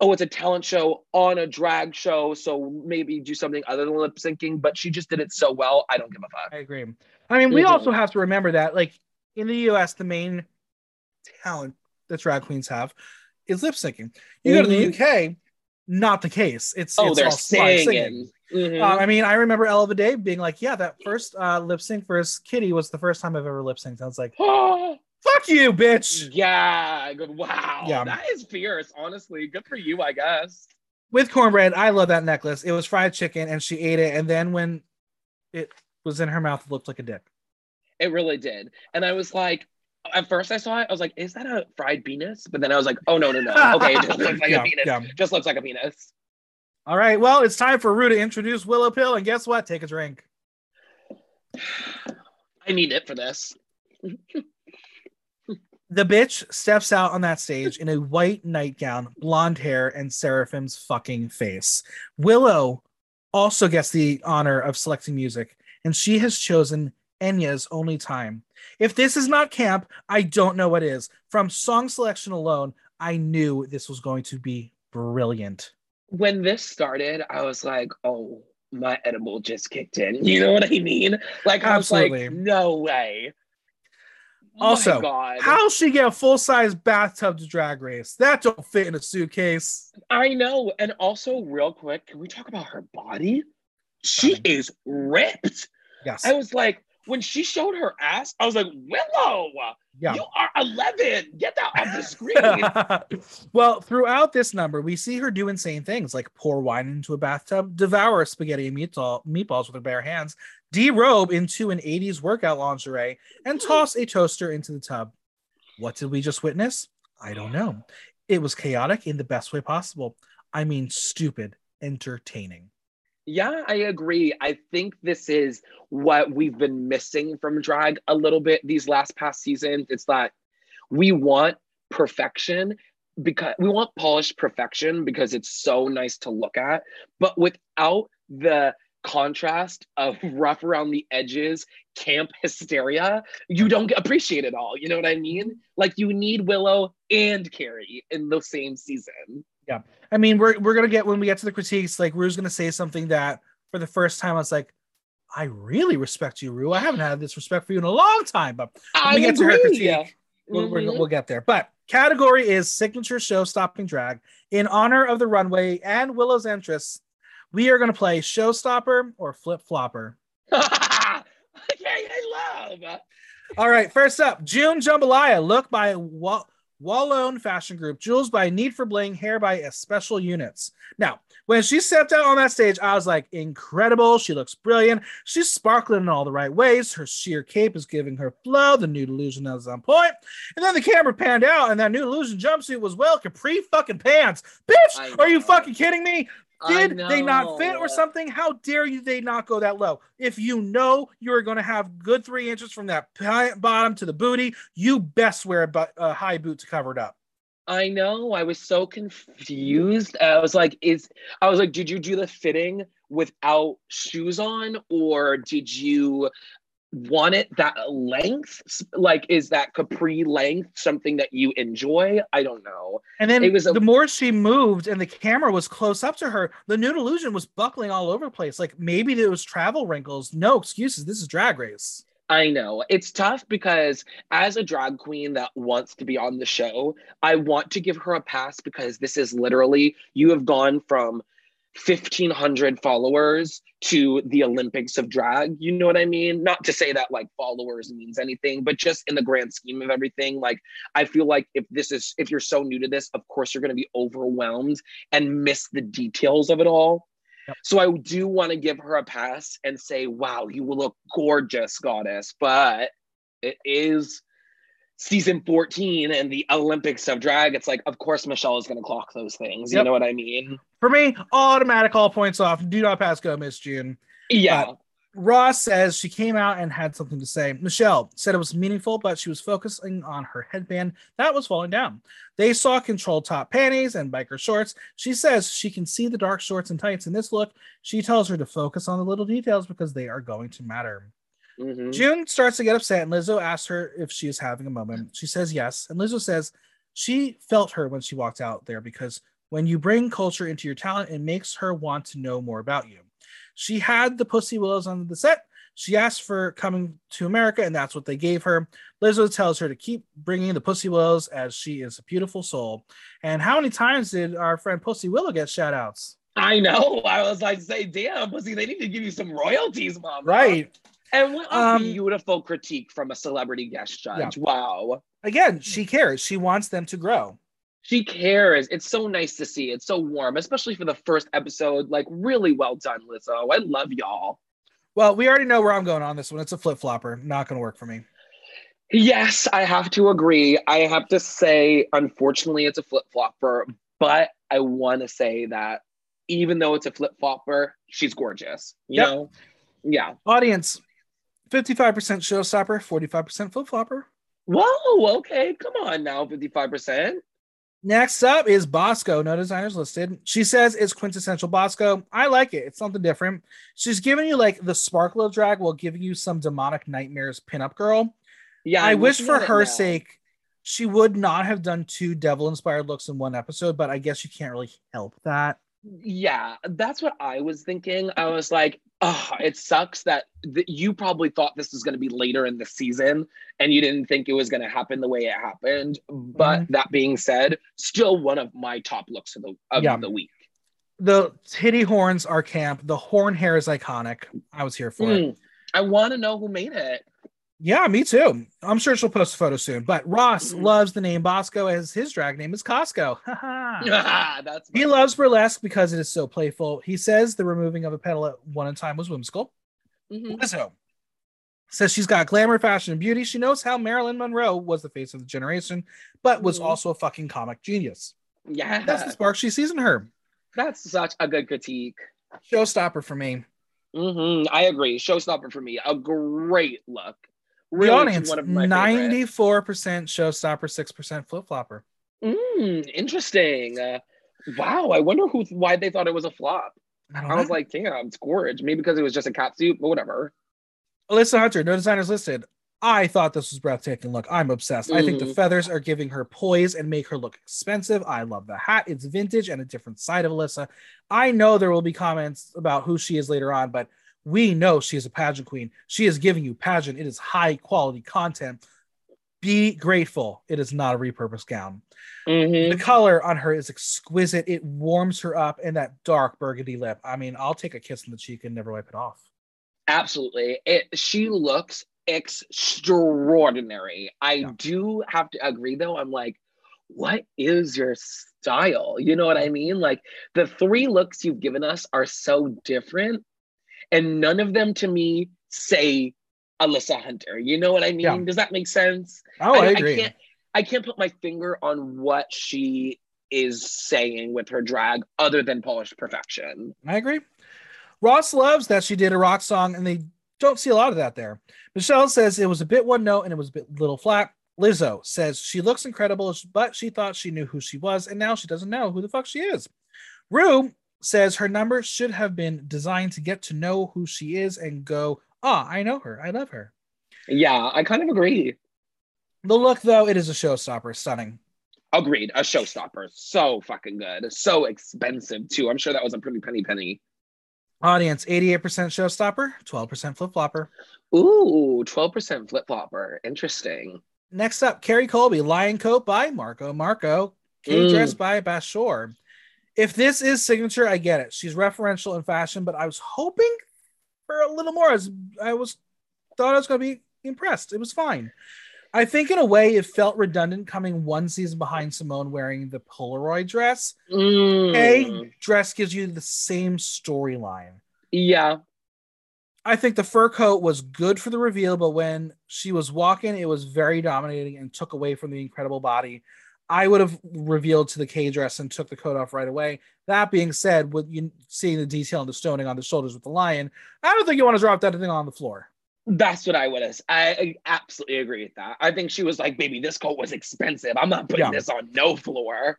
oh, it's a talent show on a drag show, so maybe do something other than lip syncing. But she just did it so well. I don't give a fuck. I agree. I mean, we Mhm. also have to remember that, like, in the US, the main talent that drag queens have is lip syncing. You go to the UK, not the case. It's, Oh, it's they're all live singing. Mhm. Uh, I mean, I remember Ella Day being like, "Yeah, that first uh, lip sync for his kitty was the first time I've ever lip synced." I was like, "Fuck you, bitch!" yeah, good. Wow, Yeah. that is fierce. Honestly, good for you, I guess. With Kornbread, I love that necklace. It was fried chicken, and she ate it, and then when it was in her mouth, it looked like a dick. It really did, and I was like. At first, I saw it. I was like, "Is that a fried penis?" But then I was like, "Oh no, no, no! Okay, it just looks like Yeah, a penis. yeah. Just looks like a penis." All right, well, it's time for Ru to introduce Willow Pill, and guess what? Take a drink. I need it for this. The bitch steps out on that stage in a white nightgown, blonde hair, and Seraphim's fucking face. Willow also gets the honor of selecting music, and she has chosen Enya's Only Time. If this is not camp, I don't know what is. From song selection alone, I knew this was going to be brilliant. When this started, I was like, oh, my edible just kicked in. You know what I mean? Like, I was like, no way. Oh also, my How'll she get a full size bathtub to drag race? That don't fit in a suitcase. I know. And also, real quick, can we talk about her body? She is ripped. Yes. I was like, when she showed her ass, I was like, Willow, yeah. you are 11. Get that off the screen. well, throughout this number, we see her do insane things like pour wine into a bathtub, devour spaghetti and meatball, meatballs with her bare hands, derobe into an 80s workout lingerie, and hmm. toss a toaster into the tub. What did we just witness? I don't know. It was chaotic in the best way possible. I mean, stupid, entertaining. Yeah, I agree. I think this is what we've been missing from drag a little bit these last past seasons. It's that we want perfection because we want polished perfection because it's so nice to look at, but without the contrast of rough around the edges, camp hysteria, you don't appreciate it all. You know what I mean? Like you need Willow and Carrie in the same season. I mean, we're we're gonna get when we get to the critiques, like Ru's gonna say something that for the first time I was like, I really respect you, Rue. I haven't had this respect for you in a long time, but when we get to her critique, we'll, we're- Mhm. we'll get there. But category is signature show stopping drag. In honor of the runway and Willow's entrance, we are gonna play showstopper or flip flopper. okay, I love. All right, first up, June Jambalaya, look by Wa- Wallone Fashion Group, jewels by Need for Bling, hair by Special Units. Now, when she stepped out on that stage, I was like, incredible. She looks brilliant. She's sparkling in all the right ways. Her sheer cape is giving her flow. The new illusion is on point. And then the camera panned out, and that new illusion jumpsuit was well capri fucking pants. Bitch, are you fucking kidding me? Did they not fit or something? How dare you they not go that low? If you know you're going to have good three inches from that bottom to the booty, you best wear a, a high boot to cover it up. I know. I was so confused. I was like, is I was like, did you do the fitting without shoes on, or did you want it that length? Like, is that capri length something that you enjoy? I don't know. And then It was a- the more she moved and the camera was close up to her, the nude illusion was buckling all over the place. Like maybe it was travel wrinkles. No excuses. This is drag race. I know. It's tough because as a drag queen that wants to be on the show, I want to give her a pass because this is literally you have gone from 1500 followers to the Olympics of drag. You know what I mean? Not to say that like followers means anything, but just in the grand scheme of everything, like I feel like if this is if you're so new to this, of course you're going to be overwhelmed and miss the details of it all. Yep. So I do want to give her a pass and say, "Wow, you will look gorgeous, goddess." But it is season 14 and the Olympics of drag. It's like, of course, Michelle is going to clock those things. You Yep. know what I mean? For me, automatic all points off. Do not pass go, Miss June. Yeah. Uh, Ross says she came out and had something to say. Michelle said it was meaningful, but she was focusing on her headband that was falling down. They saw control top panties and biker shorts. She says she can see the dark shorts and tights in this look. She tells her to focus on the little details because they are going to matter. Mhm. June starts to get upset, and Lizzo asks her if she is having a moment. She says yes, and Lizzo says she felt her when she walked out there because when you bring culture into your talent, it makes her want to know more about you. She had the Pussy Willows on the set. She asked for coming to America, and that's what they gave her. Lizzo tells her to keep bringing the Pussy Willows as she is a beautiful soul. And how many times did our friend Pussy Willow get shout outs? I know. I was like, say, damn, pussy, they need to give you some royalties, mom. Right. And what a Um, beautiful critique from a celebrity guest judge. Wow. Again, she cares. She wants them to grow. She cares. It's so nice to see. It's so warm, especially for the first episode. Like, really well done, Lizzo. I love y'all. Well, we already know where I'm going on this one. It's a flip flopper. Not going to work for me. Yes, I have to agree. I have to say, unfortunately, it's a flip flopper, but I want to say that even though it's a flip flopper, she's gorgeous. You Yep. know? Yeah. Audience 55% showstopper, 45% flip flopper. Whoa, okay. Come on now, 55%. Next up is Bosco. No designers listed. She says it's quintessential Bosco. I like it. It's something different. She's giving you like the sparkle of drag while giving you some demonic nightmares pinup girl. Yeah. I I'm wish for her now. sake she would not have done two devil inspired looks in one episode, but I guess you can't really help that. Yeah, that's what I was thinking. I was like, oh, it sucks that th- you probably thought this was going to be later in the season and you didn't think it was going to happen the way it happened. But Mm-hmm. that being said, still one of my top looks of the, of Yeah. the week. The titty horns are camp. The horn hair is iconic. I was here for it. Mm, I want to know who made it. Yeah, me too. I'm sure she'll post a photo soon. But Ross Mhm. loves the name Bosco as his drag name is Costco. That's he loves burlesque because it is so playful. He says the removing of a pedal at one time was whimsical. Mhm. Lizzo says she's got glamour, fashion, and beauty. She knows how Marilyn Monroe was the face of the generation, but was Mhm. also a fucking comic genius. Yeah, That's the spark she sees in her. that's such a good critique. Showstopper for me. hmm I agree. Showstopper for me. A great look. The audience, my 94% showstopper, 6% flip flopper. Mm, interesting. Uh, wow, I wonder who why they thought it was a flop. I I was like, damn, it's gorge. Maybe because it was just a cat suit, but whatever. Alyssa Hunter, no designers listed. I thought this was breathtaking. Look, I'm obsessed. I think the Mhm. feathers are giving her poise and make her look expensive. I love the hat. It's vintage and a different side of Alyssa. I know there will be comments about who she is later on, but we know she is a pageant queen. She is giving you pageant. It is high quality content. Be grateful. It is not a repurposed gown. Mhm. The color on her is exquisite. It warms her up in that dark burgundy lip. I mean, I'll take a kiss on the cheek and never wipe it off. Absolutely. It she looks extraordinary. I Yeah. do have to agree though. I'm like, what is your style? You know what I mean? Like the three looks you've given us are so different, and none of them to me say Alyssa Hunter. You know what I mean? Yeah. Does that make sense? Oh, I, agree. I can't I can't put my finger on what she is saying with her drag other than polished perfection. I agree. Ross loves that she did a rock song, and they don't see a lot of that there. Michelle says it was a bit one note and it was a bit little flat. Lizzo says she looks incredible, but she thought she knew who she was, and now she doesn't know who the fuck she is. Ru says her number should have been designed to get to know who she is and go, ah, oh, I know her. I love her. Yeah, I kind of agree. The look, though, it is a showstopper. Stunning. Agreed. A showstopper. So fucking good. So expensive, too. I'm sure that was a pretty penny penny. Audience 88% showstopper, 12% flip flopper. Ooh, 12% flip flopper. Interesting. Next up, Kerri Colby, Lion Coat by Marco Marco, K mm. Dress by Bashore. If this is signature, I get it. She's referential in fashion, but I was hoping for a little more. I was, I was thought I was going to be impressed. It was fine. I think in a way it felt redundant coming one season behind Symone wearing the Polaroid dress. Mm. A dress gives you the same storyline. Yeah. I think the fur coat was good for the reveal, but when she was walking, it was very dominating and took away from the incredible body. I would have revealed to the K dress and took the coat off right away. That being said, with you seeing the detail and the stoning on the shoulders with the lion, I don't think you want to drop that thing on the floor. That's what I would have. I absolutely agree with that. I think she was like, "Baby, this coat was expensive. I'm not putting yeah. this on no floor."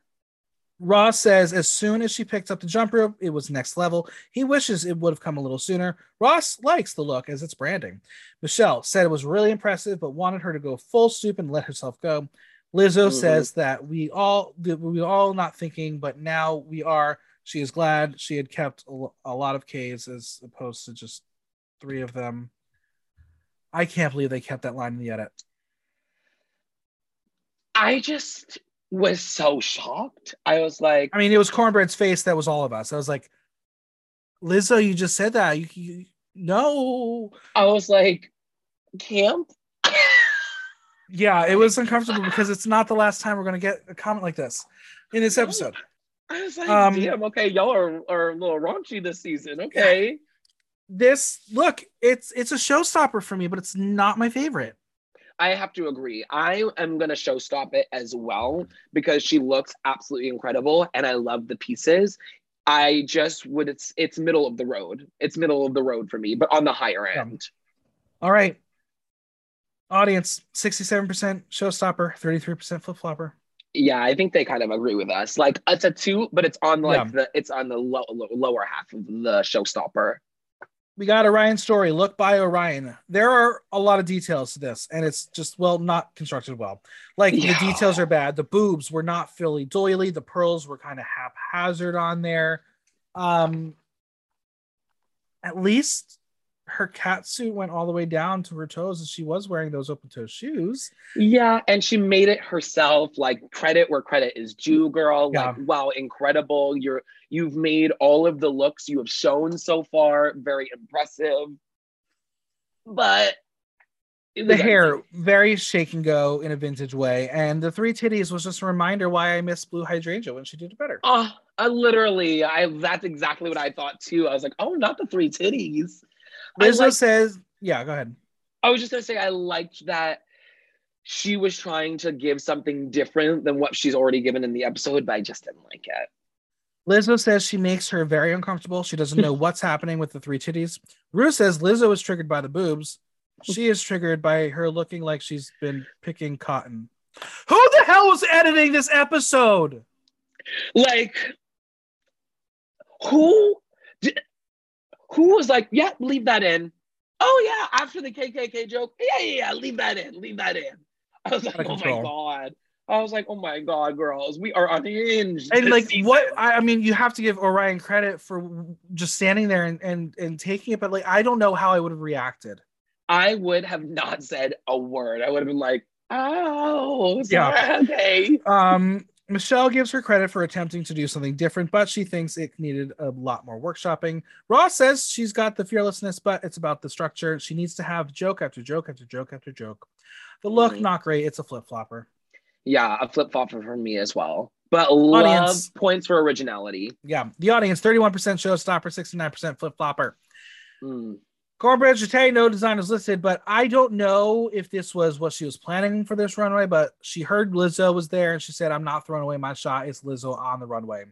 Ross says as soon as she picked up the jump rope, it was next level. He wishes it would have come a little sooner. Ross likes the look as it's branding. Michelle said it was really impressive, but wanted her to go full stoop and let herself go. Lizzo mm-hmm. says that we all we all not thinking, but now we are. She is glad she had kept a, a lot of K's as opposed to just three of them. I can't believe they kept that line in the edit. I just was so shocked. I was like, I mean, it was Kornbread's face that was all of us. I was like, Lizzo, you just said that. You, you no. I was like, camp. yeah, it was uncomfortable because it's not the last time we're gonna get a comment like this in this episode. I was like, um, damn, okay, y'all are, are a little raunchy this season. Okay this look, it's it's a showstopper for me, but it's not my favorite. I have to agree. I am gonna showstop it as well because she looks absolutely incredible and I love the pieces. I just would it's it's middle of the road. It's middle of the road for me, but on the higher end. All right. Audience 67% showstopper, 33% flip flopper. Yeah, I think they kind of agree with us. Like it's a two, but it's on like yeah. the it's on the low, low, lower half of the showstopper we got Orion story. Look by Orion. There are a lot of details to this, and it's just well not constructed well. Like yeah. the details are bad. The boobs were not fully doily. The pearls were kind of haphazard on there. Um, at least her cat suit went all the way down to her toes and she was wearing those open toe shoes. Yeah, and she made it herself. Like credit where credit is due, girl. Yeah. Like wow, incredible. You're you've made all of the looks you have shown so far very impressive. But the hair very shake and go in a vintage way and the three titties was just a reminder why i miss Blu Hydrangea when she did it better oh literally i that's exactly what i thought too i was like oh not the three titties Lizzo liked, says, yeah, go ahead. I was just gonna say I liked that she was trying to give something different than what she's already given in the episode, but I just didn't like it. Lizzo says she makes her very uncomfortable. She doesn't know what's happening with the three titties. Ru says Lizzo is triggered by the boobs. She is triggered by her looking like she's been picking cotton. Who the hell was editing this episode? Like, who? Did, who was like, yeah, leave that in. Oh yeah, after the KKK joke, yeah, yeah, yeah, leave that in, leave that in. I was like, oh my god. I was like, oh my god, girls, we are unhinged. And like, season. what? I mean, you have to give Orion credit for just standing there and and and taking it, but like, I don't know how I would have reacted. I would have not said a word. I would have been like, oh, yeah, okay. Um, Michelle gives her credit for attempting to do something different, but she thinks it needed a lot more workshopping. Ross says she's got the fearlessness, but it's about the structure. She needs to have joke after joke after joke after joke. The look, mm-hmm. not great. It's a flip flopper. Yeah, a flip flopper for me as well. But audience, love points for originality. Yeah, the audience 31% showstopper, 69% flip flopper. Mm. Kornbread Jeté, no design is listed, but I don't know if this was what she was planning for this runway. But she heard Lizzo was there and she said, I'm not throwing away my shot. It's Lizzo on the runway.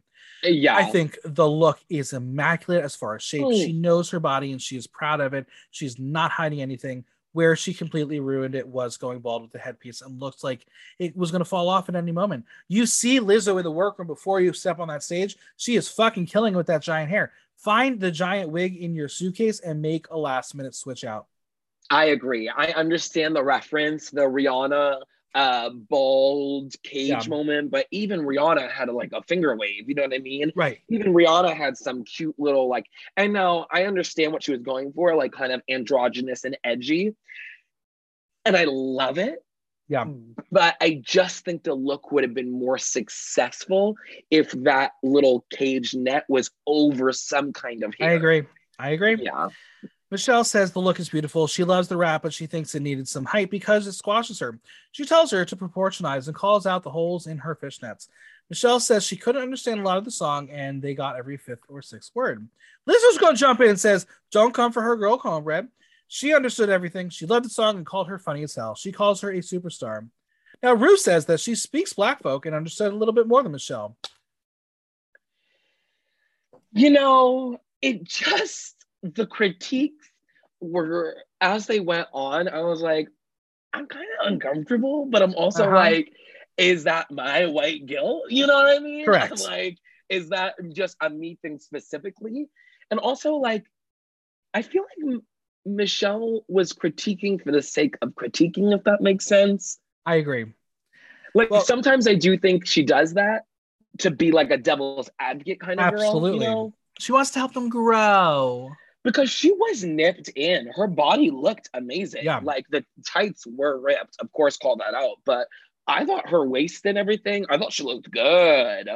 Uh, yeah. I think the look is immaculate as far as shape. Hmm. She knows her body and she is proud of it. She's not hiding anything. Where she completely ruined it was going bald with the headpiece and looked like it was going to fall off at any moment. You see Lizzo in the workroom before you step on that stage. She is fucking killing with that giant hair. Find the giant wig in your suitcase and make a last minute switch out. I agree. I understand the reference, the Rihanna uh bald cage Yeah. moment, but even Rihanna had a, like a finger wave, you know what I mean? Right. Even Rihanna had some cute little like I know I understand what she was going for, like kind of androgynous and edgy. And I love it. Yeah. Hmm. But I just think the look would have been more successful if that little cage net was over some kind of hair. I agree. I agree. Yeah. Michelle says the look is beautiful. She loves the wrap, but she thinks it needed some height because it squashes her. She tells her to proportionize and calls out the holes in her fishnets. Michelle says she couldn't understand a lot of the song and they got every fifth or sixth word. Lizzo's going to jump in and says, Don't come for her girl, Kornbread. She understood everything. She loved the song and called her funny as hell. She calls her a superstar. Now, Ru says that she speaks black folk and understood a little bit more than Michelle. You know, it just the critiques were as they went on, I was like, I'm kind of uncomfortable, but I'm also Uh-huh. like, is that my white guilt? You know what I mean? Correct. I'm like, is that just a me thing specifically? And also, like, I feel like Michelle was critiquing for the sake of critiquing, if that makes sense. I agree. Like Well- sometimes I do think she does that to be like a devil's advocate kind of Absolutely. girl, you know? She wants to help them grow. Because she was nipped in. Her body looked amazing. Yeah. Like the tights were ripped. Of course, call that out. But I thought her waist and everything, I thought she looked good.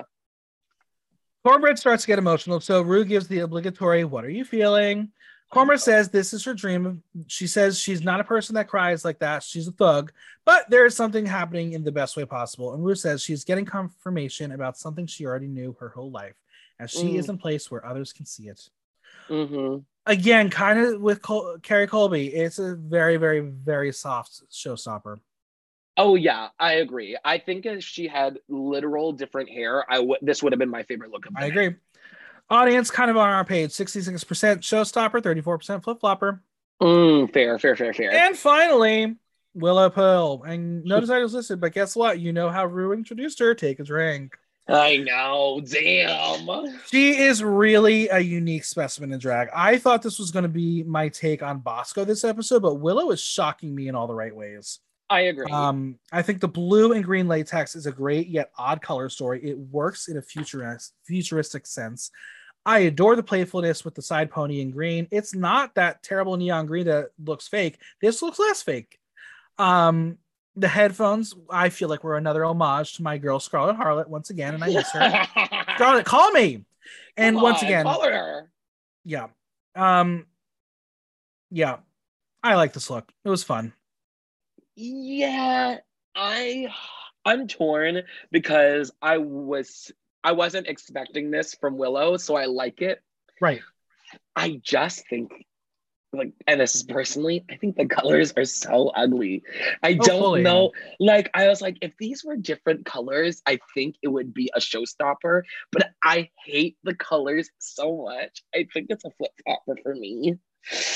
Kornbread starts to get emotional, so Ru gives the obligatory, What are you feeling? Kornbread says this is her dream. She says she's not a person that cries like that. She's a thug, but there is something happening in the best way possible. And Ru says she's getting confirmation about something she already knew her whole life, as she Mm. is in place where others can see it. hmm Again, kind of with Col- Kerri Colby, it's a very, very, very soft showstopper. Oh yeah, I agree. I think if she had literal different hair, I would this would have been my favorite look of I agree. Audience kind of on our page 66% showstopper, 34% flip flopper. Mm, fair, fair, fair, fair. And finally, Willow Pill. And no designers listed, but guess what? You know how Ru introduced her. Take a drink. I know, damn. She is really a unique specimen in drag. I thought this was going to be my take on Bosco this episode, but Willow is shocking me in all the right ways. I agree. Um, I think the blue and green latex is a great yet odd color story. It works in a futurist, futuristic sense. I adore the playfulness with the side pony in green. It's not that terrible neon green that looks fake. This looks less fake. Um, the headphones, I feel like were another homage to my girl Scarlet Harlot once again, and I miss her. Scarlet, call me. And Come once on, again, call her. yeah. Um, yeah, I like this look. It was fun. Yeah, I I'm torn because I was I wasn't expecting this from Willow, so I like it. Right. I just think like and this is personally, I think the colors are so ugly. I Oh, don't fully. know. Like I was like, if these were different colors, I think it would be a showstopper. But I hate the colors so much. I think it's a flip flopper for me.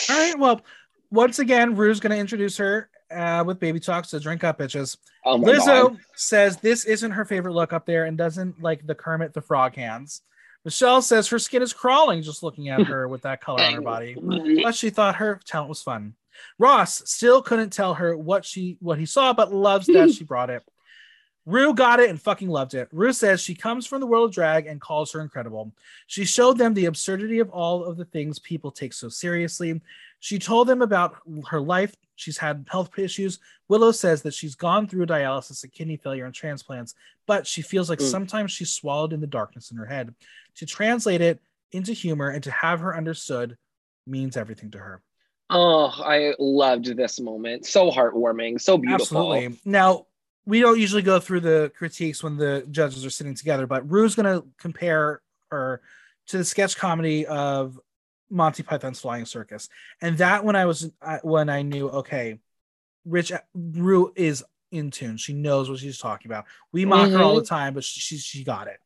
All right. Well, once again, Ru's going to introduce her uh, with baby talk. So drink up, bitches. Oh Lizzo god. says this isn't her favorite look up there and doesn't like the Kermit the Frog hands. Michelle says her skin is crawling just looking at her with that color on her body, but she thought her talent was fun. Ross still couldn't tell her what she what he saw, but loves that she brought it. Ru got it and fucking loved it. Rue says she comes from the world of drag and calls her incredible. She showed them the absurdity of all of the things people take so seriously. She told them about her life. She's had health issues. Willow says that she's gone through dialysis and kidney failure and transplants, but she feels like Mm. sometimes she's swallowed in the darkness in her head. To translate it into humor and to have her understood means everything to her. Oh, I loved this moment. So heartwarming, so beautiful. Absolutely. Now, we don't usually go through the critiques when the judges are sitting together, but Ru's going to compare her to the sketch comedy of Monty Python's Flying Circus, and that when I was when I knew okay, Rich Ru is in tune. She knows what she's talking about. We mock her all the time, but she she, she got it.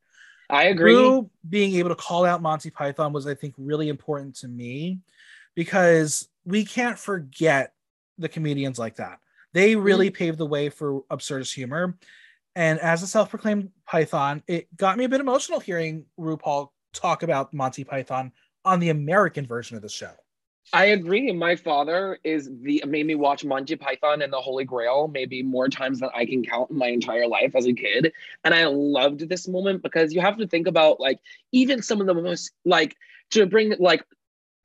I agree. Ru being able to call out Monty Python was, I think, really important to me because we can't forget the comedians like that. They really mm. paved the way for absurdist humor. And as a self-proclaimed Python, it got me a bit emotional hearing RuPaul talk about Monty Python on the American version of the show. I agree. My father is the made me watch Monty Python and the Holy Grail maybe more times than I can count in my entire life as a kid. And I loved this moment because you have to think about like even some of the most like to bring like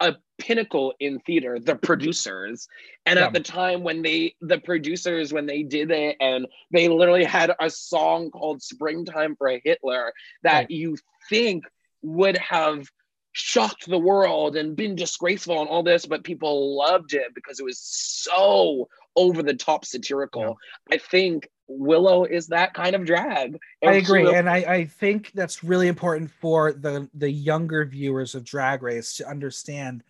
a pinnacle in theater, the producers. And yeah. at the time when they the producers when they did it and they literally had a song called Springtime for Hitler that right. you think would have shocked the world and been disgraceful and all this, but people loved it because it was so over the top satirical. Yeah. I think Willow is that kind of drag. And I agree, and I, I think that's really important for the the younger viewers of Drag Race to understand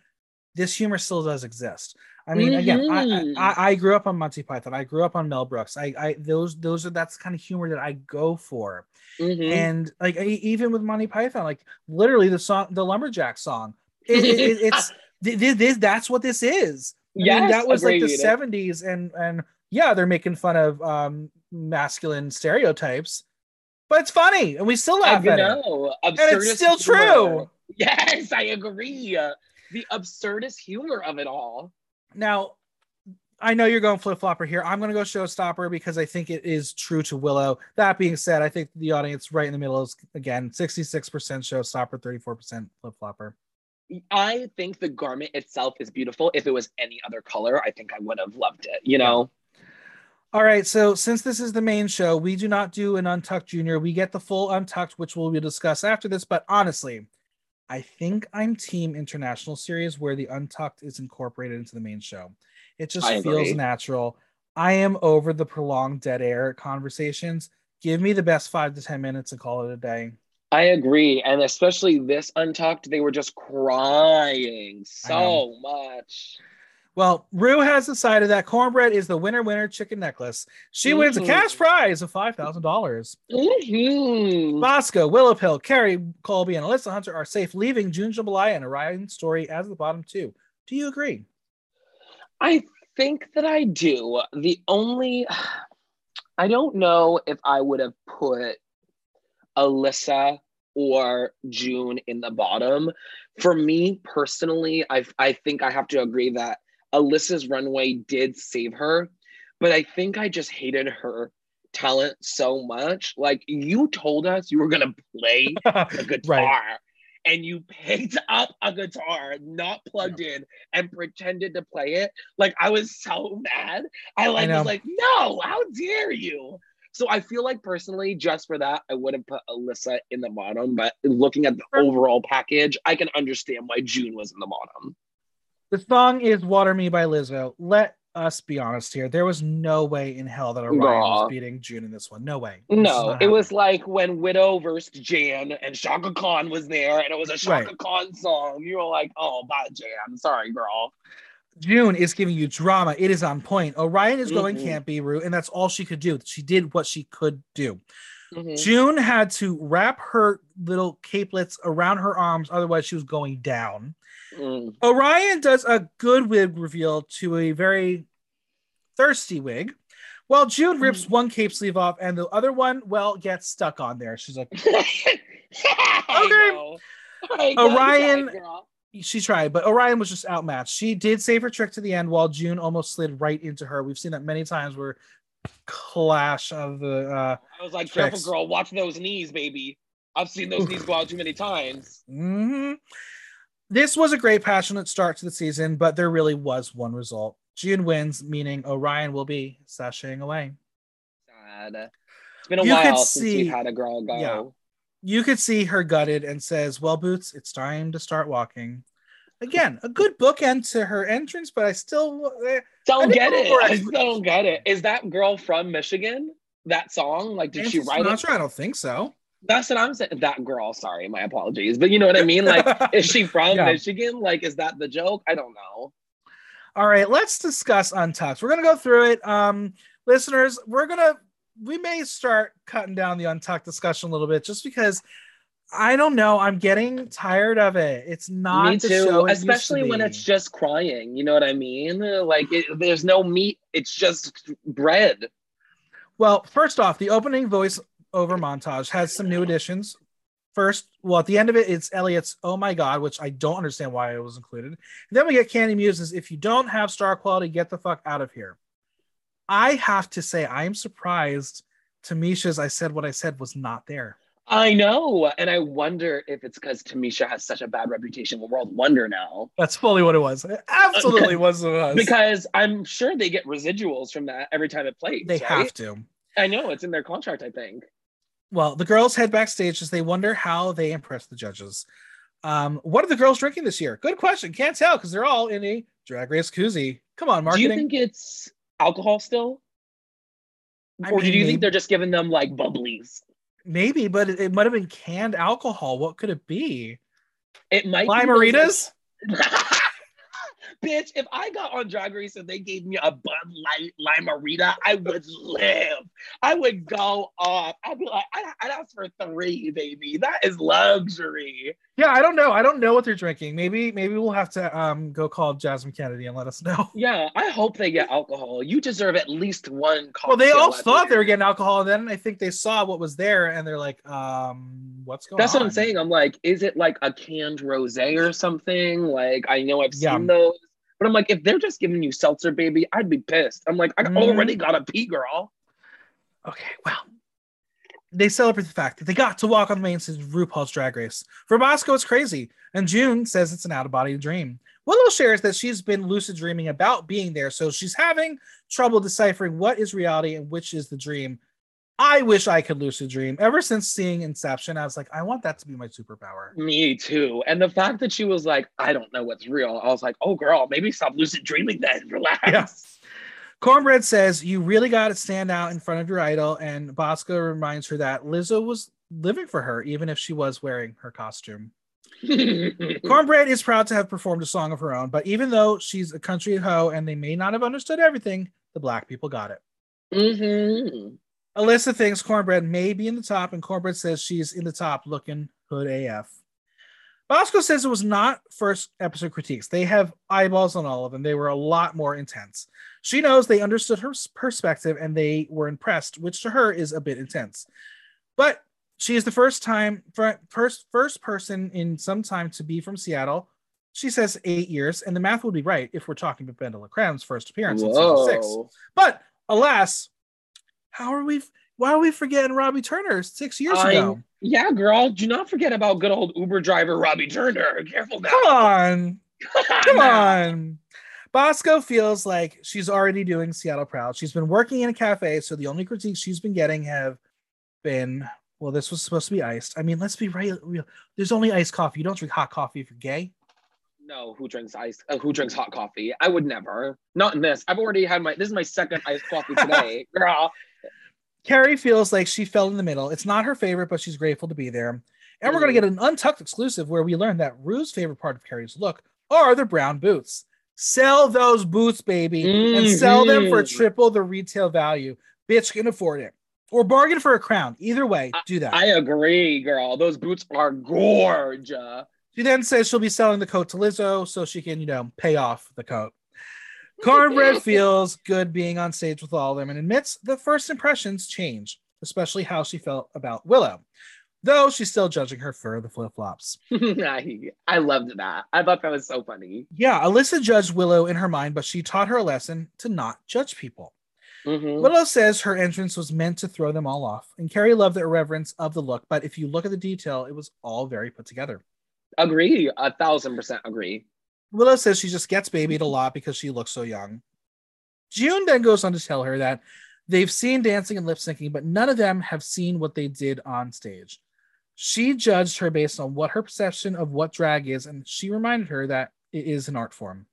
this humor still does exist. I mean, mm-hmm. again, I, mm-hmm. I, I grew up on Monty Python. I grew up on Mel Brooks. I, I those those are that's kind of humor that I go for. Mm-hmm. And like even with Monty Python, like literally the song, the Lumberjack song, it, it, it, it's this, this, that's what this is. Yeah, mean, that was like the '70s, and and yeah, they're making fun of um masculine stereotypes, but it's funny, and we still laugh I at know. it. and it's still true. Yes, I agree. The absurdist humor of it all. Now, I know you're going flip flopper here. I'm going to go showstopper because I think it is true to Willow. That being said, I think the audience right in the middle is again 66% showstopper, 34% flip flopper. I think the garment itself is beautiful. If it was any other color, I think I would have loved it, you know? All right. So, since this is the main show, we do not do an Untucked Junior. We get the full Untucked, which we'll discuss after this. But honestly, I think I'm Team International Series where the Untucked is incorporated into the main show. It just feels natural. I am over the prolonged dead air conversations. Give me the best five to 10 minutes and call it a day. I agree. And especially this Untucked, they were just crying so much. Well, Ru has decided that Kornbread is the winner winner chicken necklace. She mm-hmm. wins a cash mm-hmm. prize of five thousand dollars. Mm-hmm. Bosco, Willow Pill, Kerri Colby, and Alyssa Hunter are safe, leaving June Jambalaya and Orion Story as the bottom two. Do you agree? I think that I do. The only I don't know if I would have put Alyssa or June in the bottom. For me personally, I I think I have to agree that Alyssa's runway did save her, but I think I just hated her talent so much. Like you told us you were gonna play the guitar. right. And you picked up a guitar, not plugged yeah. in, and pretended to play it. Like I was so mad. I like I was like, no, how dare you? So I feel like personally, just for that, I would have put Alyssa in the bottom. But looking at the overall package, I can understand why June was in the bottom. The song is Water Me by Lizzo. Let us be honest here. There was no way in hell that Orion was beating June in this one. No way. No, it was like when Widow versus Jan and Chaka Khan was there and it was a Chaka right. Khan song. You were like, oh, bye, Jan. Sorry, girl. June is giving you drama. It is on point. Orion is going mm-hmm. campy, route, and that's all she could do. She did what she could do. Mm-hmm. June had to wrap her little capelets around her arms, otherwise, she was going down. Mm. Orion does a good wig reveal to a very thirsty wig, while June rips mm. one cape sleeve off and the other one, well, gets stuck on there. She's like, okay. Orion, she tried, but Orion was just outmatched. She did save her trick to the end while June almost slid right into her. We've seen that many times where clash of the. Uh, I was like, tricks. careful, girl, watch those knees, baby. I've seen those knees go out too many times. Mm-hmm. This was a great, passionate start to the season, but there really was one result. June wins, meaning Orion will be sashaying away. Sad. It's been a you while since see, we've had a girl go. Yeah, you could see her gutted and says, Well, Boots, it's time to start walking. Again, a good bookend to her entrance, but I still eh, don't get it. I still don't get it. Is that girl from Michigan? That song? Like, did she write it? I'm not sure. I don't think so. That's what I'm saying. That girl, sorry, my apologies. But you know what I mean? Like, is she from yeah. Michigan? Like, is that the joke? I don't know. All right, let's discuss Untucked. We're gonna go through it. Um, listeners, we're gonna we may start cutting down the Untucked discussion a little bit just because I don't know. I'm getting tired of it. It's not Me the too, show it to especially when it's just crying. You know what I mean? Like it, there's no meat. It's just bread. Well, first off, the opening voice over montage has some new additions. First, well, at the end of it, it's Elliot's "Oh my God," which I don't understand why it was included. And then we get Kandy Muse's "If you don't have star quality, get the fuck out of here." I have to say, I am surprised. Tamisha's "I said what I said" was not there. I know, and I wonder if it's because Tamisha has such a bad reputation with World Wonder now. That's fully what it was. It absolutely was what it was. Because I'm sure they get residuals from that every time it plays. they right? have to. I know it's in their contract. I think. Well, the girls head backstage as they wonder how they impress the judges. Um, what are the girls drinking this year? Good question. Can't tell because they're all in a drag race koozie. Come on, marketing. Do you think it's alcohol still, I or do you think they're just giving them like bubblies? Maybe, but it, it might have been canned alcohol. What could it be? It might. be Lime those- Maritas? Bitch, if I got on Drag Race and they gave me a Bud Light Lime-A-Rita, I would live. I would go off. I'd be like, I, I'd ask for three, baby. That is luxury. Yeah, I don't know. I don't know what they're drinking. Maybe, maybe we'll have to um go call Jasmine Kennedy and let us know. Yeah, I hope they get alcohol. You deserve at least one. Well, they all thought the they were getting alcohol, and then I think they saw what was there, and they're like, um, what's going That's on? what I'm saying. I'm like, is it like a canned rosé or something? Like, I know I've Yeah. seen those, but I'm like, if they're just giving you seltzer, baby, I'd be pissed. I'm like, I Mhm. already got a pee, girl. Okay, well, they celebrate the fact that they got to walk on the main stage of RuPaul's Drag Race. For Bosco, it's crazy, and June says it's an out of body dream. Willow shares that she's been lucid dreaming about being there, so she's having trouble deciphering what is reality and which is the dream. I wish I could lucid dream. Ever since seeing Inception, I was like, I want that to be my superpower. Me too. And the fact that she was like, I don't know what's real. I was like, oh, girl, maybe stop lucid dreaming then. Relax. Yeah. Kornbread says you really got to stand out in front of your idol, and Bosco reminds her that Lizzo was living for her, even if she was wearing her costume. Kornbread is proud to have performed a song of her own, but even though she's a country hoe and they may not have understood everything, the black people got it. Mhm. Alyssa thinks Kornbread may be in the top, and Kornbread says she's in the top looking hood AF. Bosco says it was not first episode critiques. They have eyeballs on all of them. They were a lot more intense. She knows they understood her perspective and they were impressed, which to her is a bit intense. But she is the first time first first person in some time to be from Seattle. She says eight years, and the math would be right if we're talking about BenDeLaCreme's first appearance in season six. But alas, how are we? Why are we forgetting Robbie Turner six years I- ago? Yeah, girl. Do not forget about good old Uber driver Robbie Turner. Careful now. Come on, come on. Bosco feels like she's already doing Seattle proud. She's been working in a cafe, so the only critiques she's been getting have been, well, this was supposed to be iced. I mean, let's be real. real. There's only iced coffee. You don't drink hot coffee if you're gay. No, who drinks ice? Uh, who drinks hot coffee? I would never. Not in this. I've already had my. This is my second iced coffee today, girl. Kerri feels like she fell in the middle. It's not her favorite, but she's grateful to be there. And we're going to get an untucked exclusive where we learn that Ru's favorite part of Kerri's look are the brown boots. Sell those boots, baby, and sell them for Mhm. triple the retail value. Bitch can afford it. Or bargain for a crown. Either way, do that. I agree, girl. Those boots are gorgeous. she then says she'll be selling the coat to Lizzo so she can, you know, pay off the coat. Kornbread feels good being on stage with all of them and admits the first impressions change, especially how she felt about Willow, though she's still judging her for the flip flops. I, I loved that. I thought that was so funny. Yeah, Alyssa judged Willow in her mind, but she taught her a lesson to not judge people. Mhm. Willow says her entrance was meant to throw them all off, and Kerri loved the irreverence of the look, but if you look at the detail, it was all very put together. Agree. A thousand percent agree. Willow says she just gets babied a lot because she looks so young. June then goes on to tell her that they've seen dancing and lip syncing, but none of them have seen what they did on stage. She judged her based on what her perception of what drag is, and she reminded her that it is an art form.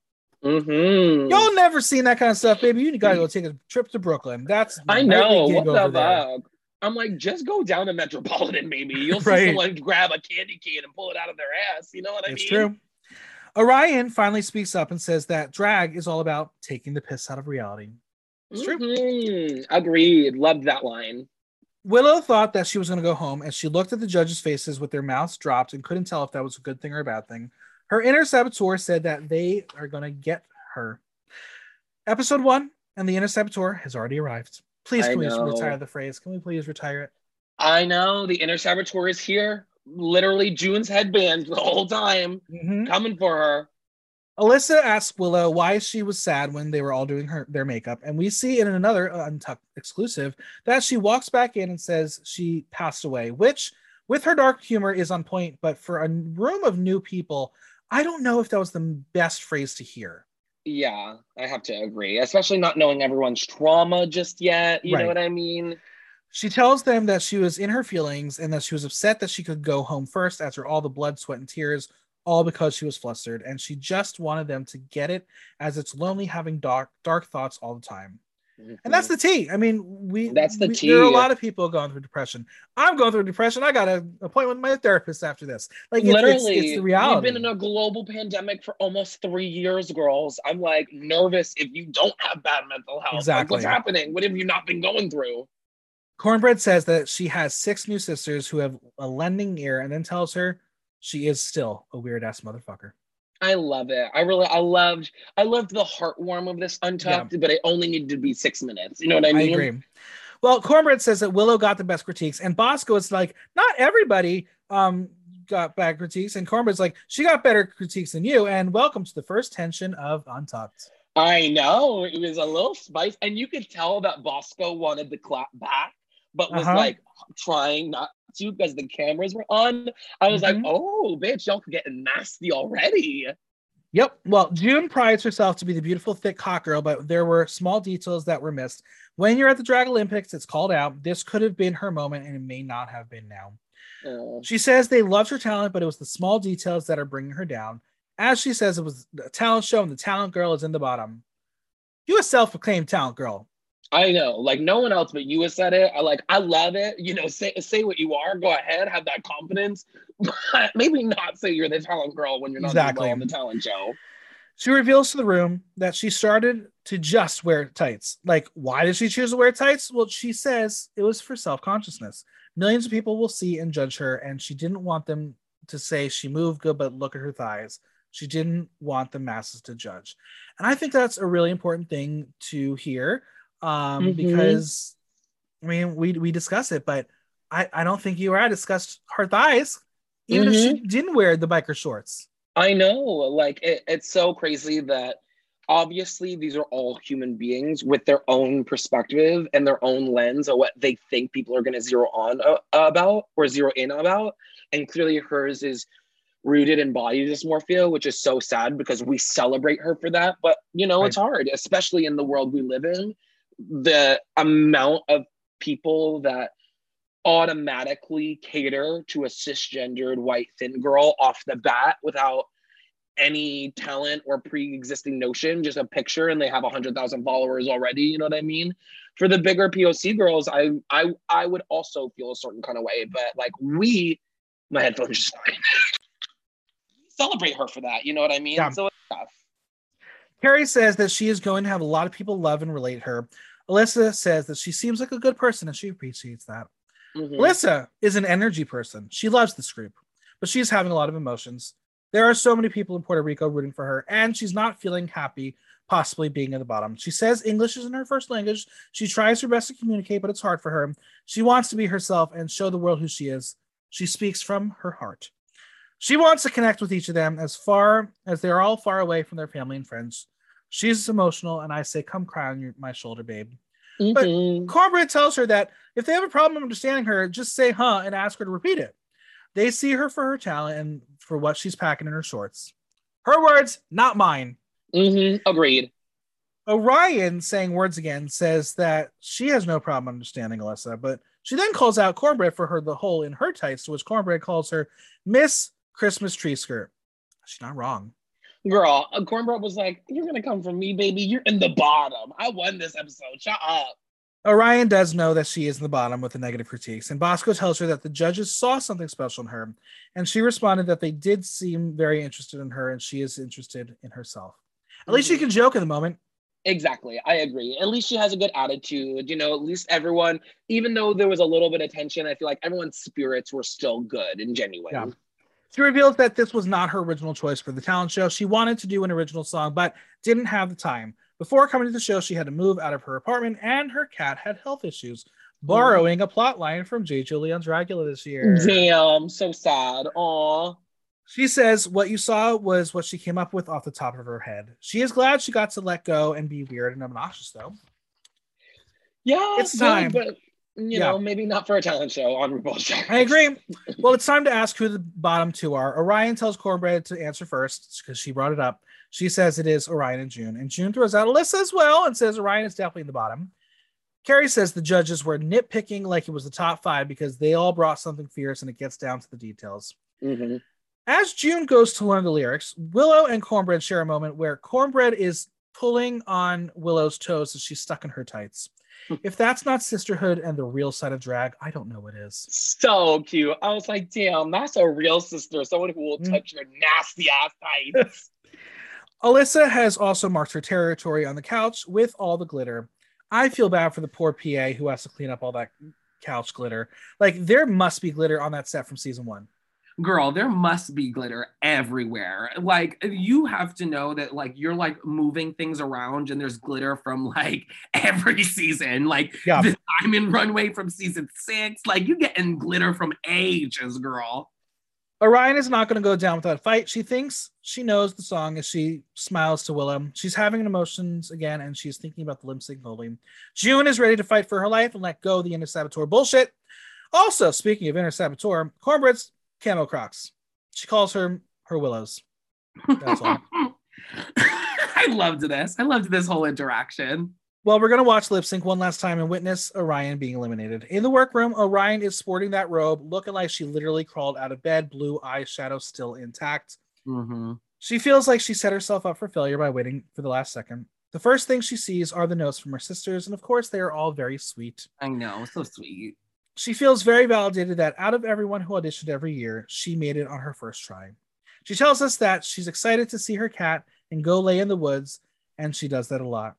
Mhm. Y'all never seen that kind of stuff, baby. You gotta go take a trip to Brooklyn. That's I know. What the fuck? I'm like, just go down to Metropolitan, baby. You'll see someone grab a candy cane and pull it out of their ass. You know what I It's mean? true. Orion finally speaks up and says that drag is all about taking the piss out of reality. It's true. Mhm. Agreed. Loved that line. Willow thought that she was going to go home and she looked at the judges' faces with their mouths dropped and couldn't tell if that was a good thing or a bad thing. Her inner saboteur said that they are going to get her. Episode one and the inner saboteur has already arrived. Please, I can we know. retire the phrase? Can we please retire it? I know the inner saboteur is here. Literally, June's headband the whole time Mhm. coming for her. Alyssa asks Willow why she was sad when they were all doing her their makeup, and we see in another uh, Untucked exclusive that she walks back in and says she passed away, which, with her dark humor, is on point. But for a room of new people, I don't know if that was the best phrase to hear. Yeah, I have to agree, especially not knowing everyone's trauma just yet. You Right. know what I mean? She tells them that she was in her feelings and that she was upset that she could go home first after all the blood, sweat, and tears, all because she was flustered, and she just wanted them to get it, as it's lonely having dark dark thoughts all the time. And that's mm-hmm. the tea. I mean, we That's the we- There are a lot of people going through depression. I'm going through depression. I got an appointment with my therapist after this. Like it's, literally it's, it's the reality. We've been in a global pandemic for almost three years, girls. I'm like nervous if you don't have bad mental health. Like, Exactly. what's happening? What have you not been going through? Kornbread says that she has six new sisters who have a lending ear, and then tells her she is still a weird ass motherfucker. I love it. I really, I loved, I loved the heartwarm of this Untucked, but it only needed to be six minutes. You know what I mean? I, agree. Well, Kornbread says that Willow got the best critiques, and Bosco is like, not everybody um got bad critiques, and Kornbread's like, she got better critiques than you, and welcome to the first tension of Untucked. I know it was a little spice, and you could tell that Bosco wanted to clap back, but was Uh-huh. like trying not to because the cameras were on. I was Mhm. like, "Oh, bitch, y'all getting nasty already." Yep. Well, June prides herself to be the beautiful, thick hot girl, but there were small details that were missed. When you're at the Drag Olympics, it's called out. This could have been her moment, and it may not have been now. Oh. She says they loved her talent, but it was the small details that are bringing her down. As she says, it was a talent show, and the talent girl is in the bottom. You a self-proclaimed talent girl. I know, like no one else but you has said it. I like, I love it. You know, say say what you are. Go ahead, have that confidence. But maybe not say you're the talent girl when you're not Exactly. on the talent show. She reveals to the room that she started to just wear tights. Like, why did she choose to wear tights? Well, she says it was for self consciousness. Millions of people will see and judge her, and she didn't want them to say she moved good, but look at her thighs. She didn't want the masses to judge. And I think that's a really important thing to hear um, Mhm. because, I mean, we, we discuss it, but I, I don't think you or I discussed her thighs, even if she didn't wear the biker shorts. I know, like it, it's so crazy that obviously these are all human beings with their own perspective and their own lens of what they think people are going to zero on uh, about or zero in about, and clearly hers is rooted in body dysmorphia, which is so sad because we celebrate her for that. But you know, it's hard, especially in the world we live in. The amount of people that automatically cater to a cisgendered white thin girl off the bat without any talent or pre-existing notion just a picture and they have 100,000 followers already you know what i mean for the bigger poc girls i i i would also feel a certain kind of way but like we my headphones just celebrate her for that you know what i mean Yeah. so it's tough Kerri says that she is going to have a lot of people love and relate her. Alyssa says that she seems like a good person and she appreciates that. Mhm. Alyssa is an energy person. She loves this group, but she's having a lot of emotions. There are so many people in Puerto Rico rooting for her, and she's not feeling happy, possibly being at the bottom. She says English isn't her first language. She tries her best to communicate, but it's hard for her. She wants to be herself and show the world who she is. She speaks from her heart. She wants to connect with each of them as far as they're all far away from their family and friends. She's emotional, and I say, Come cry on your, my shoulder, babe. But- Mhm. Kornbread tells her that if they have a problem understanding her, just say huh and ask her to repeat it. They see her for her talent and for what she's packing in her shorts. Her words, not mine. Mhm. agreed Orion, saying words again, says that she has no problem understanding Alyssa, but she then calls out Kornbread for her the hole in her tights, which Kornbread calls her Miss Christmas Tree Skirt. She's not wrong. Girl uh, Kornbread was like you're gonna come from me baby you're in the bottom i won this episode shut up Orion does know that she is in the bottom with the negative critiques, and Bosco tells her that the judges saw something special in her, and she responded that they did seem very interested in her, and she is interested in herself. At least she Mhm. can joke in the moment. Exactly. I agree. At least she has a good attitude. You know, at least everyone, even though there was a little bit of tension, I feel like everyone's spirits were still good and genuine. Yeah. She reveals that this was not her original choice for the talent show. She wanted to do an original song, but didn't have the time. Before coming to the show, she had to move out of her apartment, and her cat had health issues, borrowing a plot line from J. Julie on Dragula this year. Damn, so sad. Aw. She says what you saw was what she came up with off the top of her head. She is glad she got to let go and be weird and obnoxious, though. Yeah, It's time. but you Yeah. know, maybe not for a talent show on RuPaul's Drag I agree. Well, it's time to ask who the bottom two are. Orion tells Kornbread to answer first because she brought it up. She says it is Orion and June, and June throws out Alyssa as well and says Orion is definitely in the bottom. Kerri says the judges were nitpicking like it was the top five because they all brought something fierce and it gets down to the details. Mhm. As June goes to learn the lyrics, Willow and Kornbread share a moment where Kornbread is pulling on Willow's toes as she's stuck in her tights. if that's not sisterhood and the real side of drag, I don't know what is. So cute. I was like, damn, that's a real sister. Someone who will Mm. touch your nasty ass tights. Alyssa has also marked her territory on the couch with all the glitter. I feel bad for the poor PA who has to clean up all that couch glitter. Like there must be glitter on that set from season one. Girl there must be glitter everywhere like you have to know that like you're like moving things around and there's glitter from like every season like Yeah. the diamond runway from season six like you getting glitter from ages girl Orion is not going to go down without a fight. She thinks she knows the song as she smiles to Willow. She's having emotions again and she's thinking about the sync voting. June is ready to fight for her life and let go of the Inner Saboteur bullshit. Also, speaking of Inner Saboteur, Kornbread's camo crocs. She calls her her Willows. That's all. i loved this i loved this whole interaction Well, we're gonna watch lip sync one last time and witness Orion being eliminated. In the workroom, Orion is sporting that robe, looking like she literally crawled out of bed, blue eyeshadow still intact. Mhm. She feels like she set herself up for failure by waiting for the last second. The first thing she sees are the notes from her sisters, and of course, they are all very sweet. i know so sweet She feels very validated that out of everyone who auditioned every year, she made it on her first try. She tells us that she's excited to see her cat and go lay in the woods, and she does that a lot.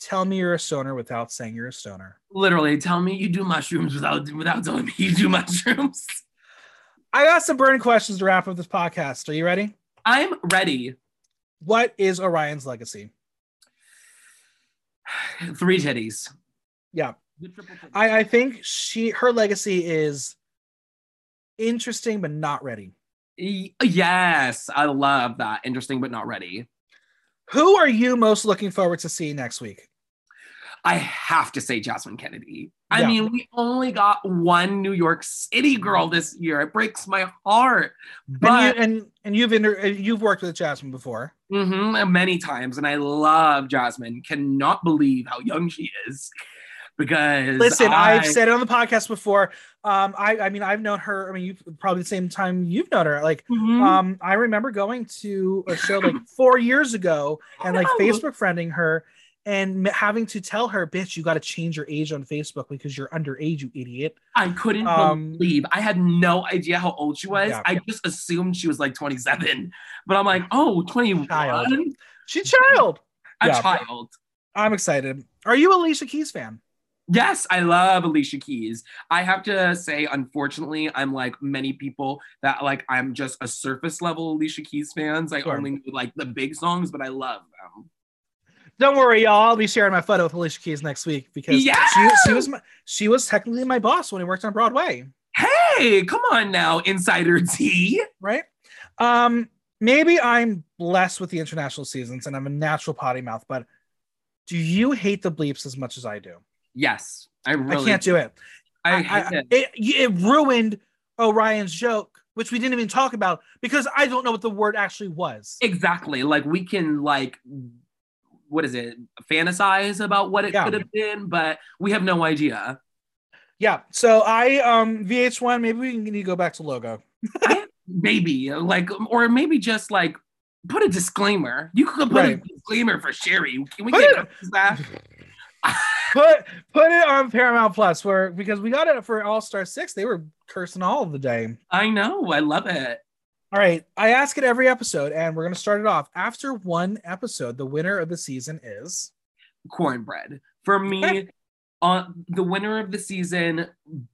Tell me you're a stoner without saying you're a stoner. literally tell me you do mushrooms without without telling me you do mushrooms I got some burning questions to wrap up this podcast. Are you ready? i'm ready What is Orion's legacy? three titties Yeah, The triple titties. I, I think she her legacy is interesting but not ready. Yes, I love that. Interesting, but not ready. Who are you most looking forward to see next week? I have to say Jasmine Kennedy. I Yeah. mean, we only got one New York City girl this year. It breaks my heart. But and you, and you've inter- uh, you've worked with Jasmine before. mm-hmm, many times, and I love Jasmine. Cannot believe how young she is. Because Listen, I, I've said it on the podcast before. Um, I I mean I've known her. I mean you probably the same time you've known her. Like Mhm. um, I remember going to a show like four years ago and like. Facebook friending her and having to tell her, bitch, you got to change your age on Facebook because you're underage, you idiot. I couldn't um, believe. I had no idea how old she was. Yeah. I just assumed she was like 27. But I'm like, oh, 21? Child. She child. A Yeah. child. I'm excited. Are you a Alicia Keys fan? Yes, I love Alicia Keys. I have to say, unfortunately, I'm like many people that like I'm just a surface level Alicia Keys fans. I Sure. only know like the big songs, but I love them. Don't worry, y'all. I'll be sharing my photo with Alicia Keys next week because Yeah! she, she was my, she was technically my boss when I worked on Broadway, Hey, come on now, Insider T. right? Um, maybe I'm blessed with the international seasons and I'm a natural potty mouth, but do you hate the bleeps as much as I do? Yes, I really I can't do it. I, I, I- it. it, it ruined Orion's joke, which we didn't even talk about because I don't know what the word actually was. Exactly. Like we can like what is it? Fantasize about what it Yeah. could have been, but we have no idea. Yeah. So I um VH1. Maybe we need to go back to logo. Maybe like or maybe just like put a disclaimer. You could put Right. a disclaimer for Sherry. Can we Put get it- that? Put put it on Paramount Plus where because we got it for All Star Six. They were cursing all of the day. I know. I love it. All right. I ask it every episode, and we're gonna start it off. After one episode, the winner of the season is Kornbread. For me, uh, the winner of the season,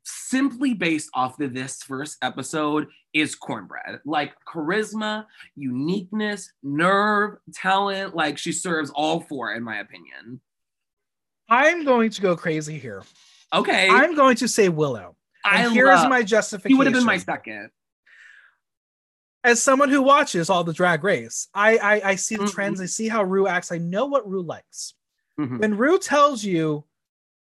simply based off of this first episode, is Kornbread. Like charisma, uniqueness, nerve, talent. Like she serves all four, in my opinion. I'm going to go crazy here. Okay. I'm going to say Willow. I And here's love- my He would have been my second. As someone who watches all the drag race, I I, I see the Mhm. trends. I see how Ru acts. I know what Ru likes. Mhm. When Ru tells you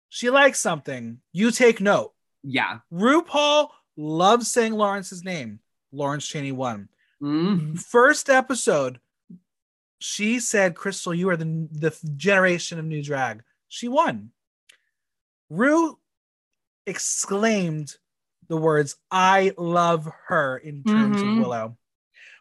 she likes something, you take note. Yeah. RuPaul loves saying Lawrence's name. Lawrence Chaney won. Mhm. First episode, she said, "Crystal, you are the the generation of new drag." She won. Ru exclaimed the words, "I love her" in terms Mhm. of Willow.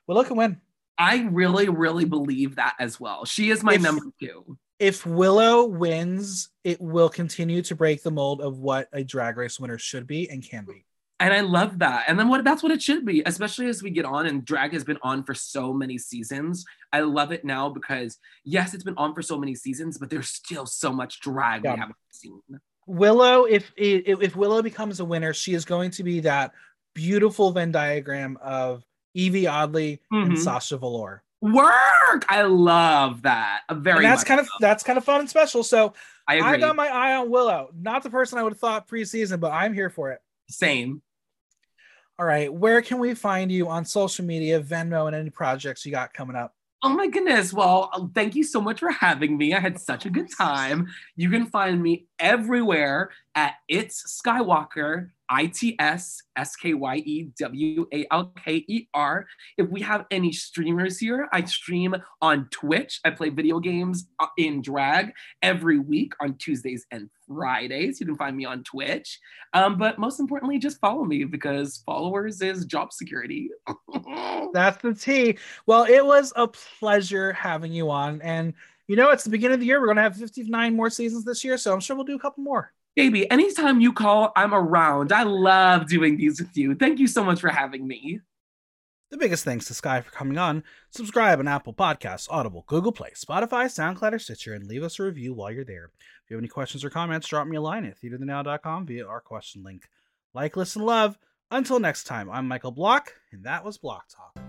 Willow can win. I really, really believe that as well. She is my If- number two. If Willow wins, it will continue to break the mold of what a drag race winner should be and can be. And I love that. And then what that's what it should be, especially as we get on and drag has been on for so many seasons. I love it now because yes, it's been on for so many seasons, but there's still so much drag Yeah. we haven't seen. Willow, if, if if Willow becomes a winner, she is going to be that beautiful Venn diagram of Yvie Oddly and Mhm. Sasha Velour. Work! I love that. Very And that's kind of that's kind of fun and special. So I agree. I got my eye on Willow. Not the person I would have thought preseason, but I'm here for it. Same. All right, where can we find you on social media, Venmo, and any projects you got coming up? Oh my goodness. Well, thank you so much for having me. I had such a good time. You can find me everywhere at It's Skywalker, I T S S K Y E W A L K E R. If we have any streamers here, I stream on Twitch. I play video games uh, in drag every week on Tuesdays and Fridays. You can find me on Twitch. Um, but most importantly, just follow me because followers is job security. That's the T. Well, it was a pleasure having you on. And you know, it's the beginning of the year. We're going to have 59 more seasons this year. So I'm sure we'll do a couple more. Baby, anytime you call, I'm around. I love doing these with you. Thank you so much for having me. The biggest thanks to Sky for coming on. Subscribe on Apple Podcasts, Audible, Google Play, Spotify, SoundCloud, or Stitcher, and leave us a review while you're there. If you have any questions or comments, drop me a line at theaterthenow.com via our question link. Like, listen, love. Until next time, I'm Michael Block, and that was Block Talk.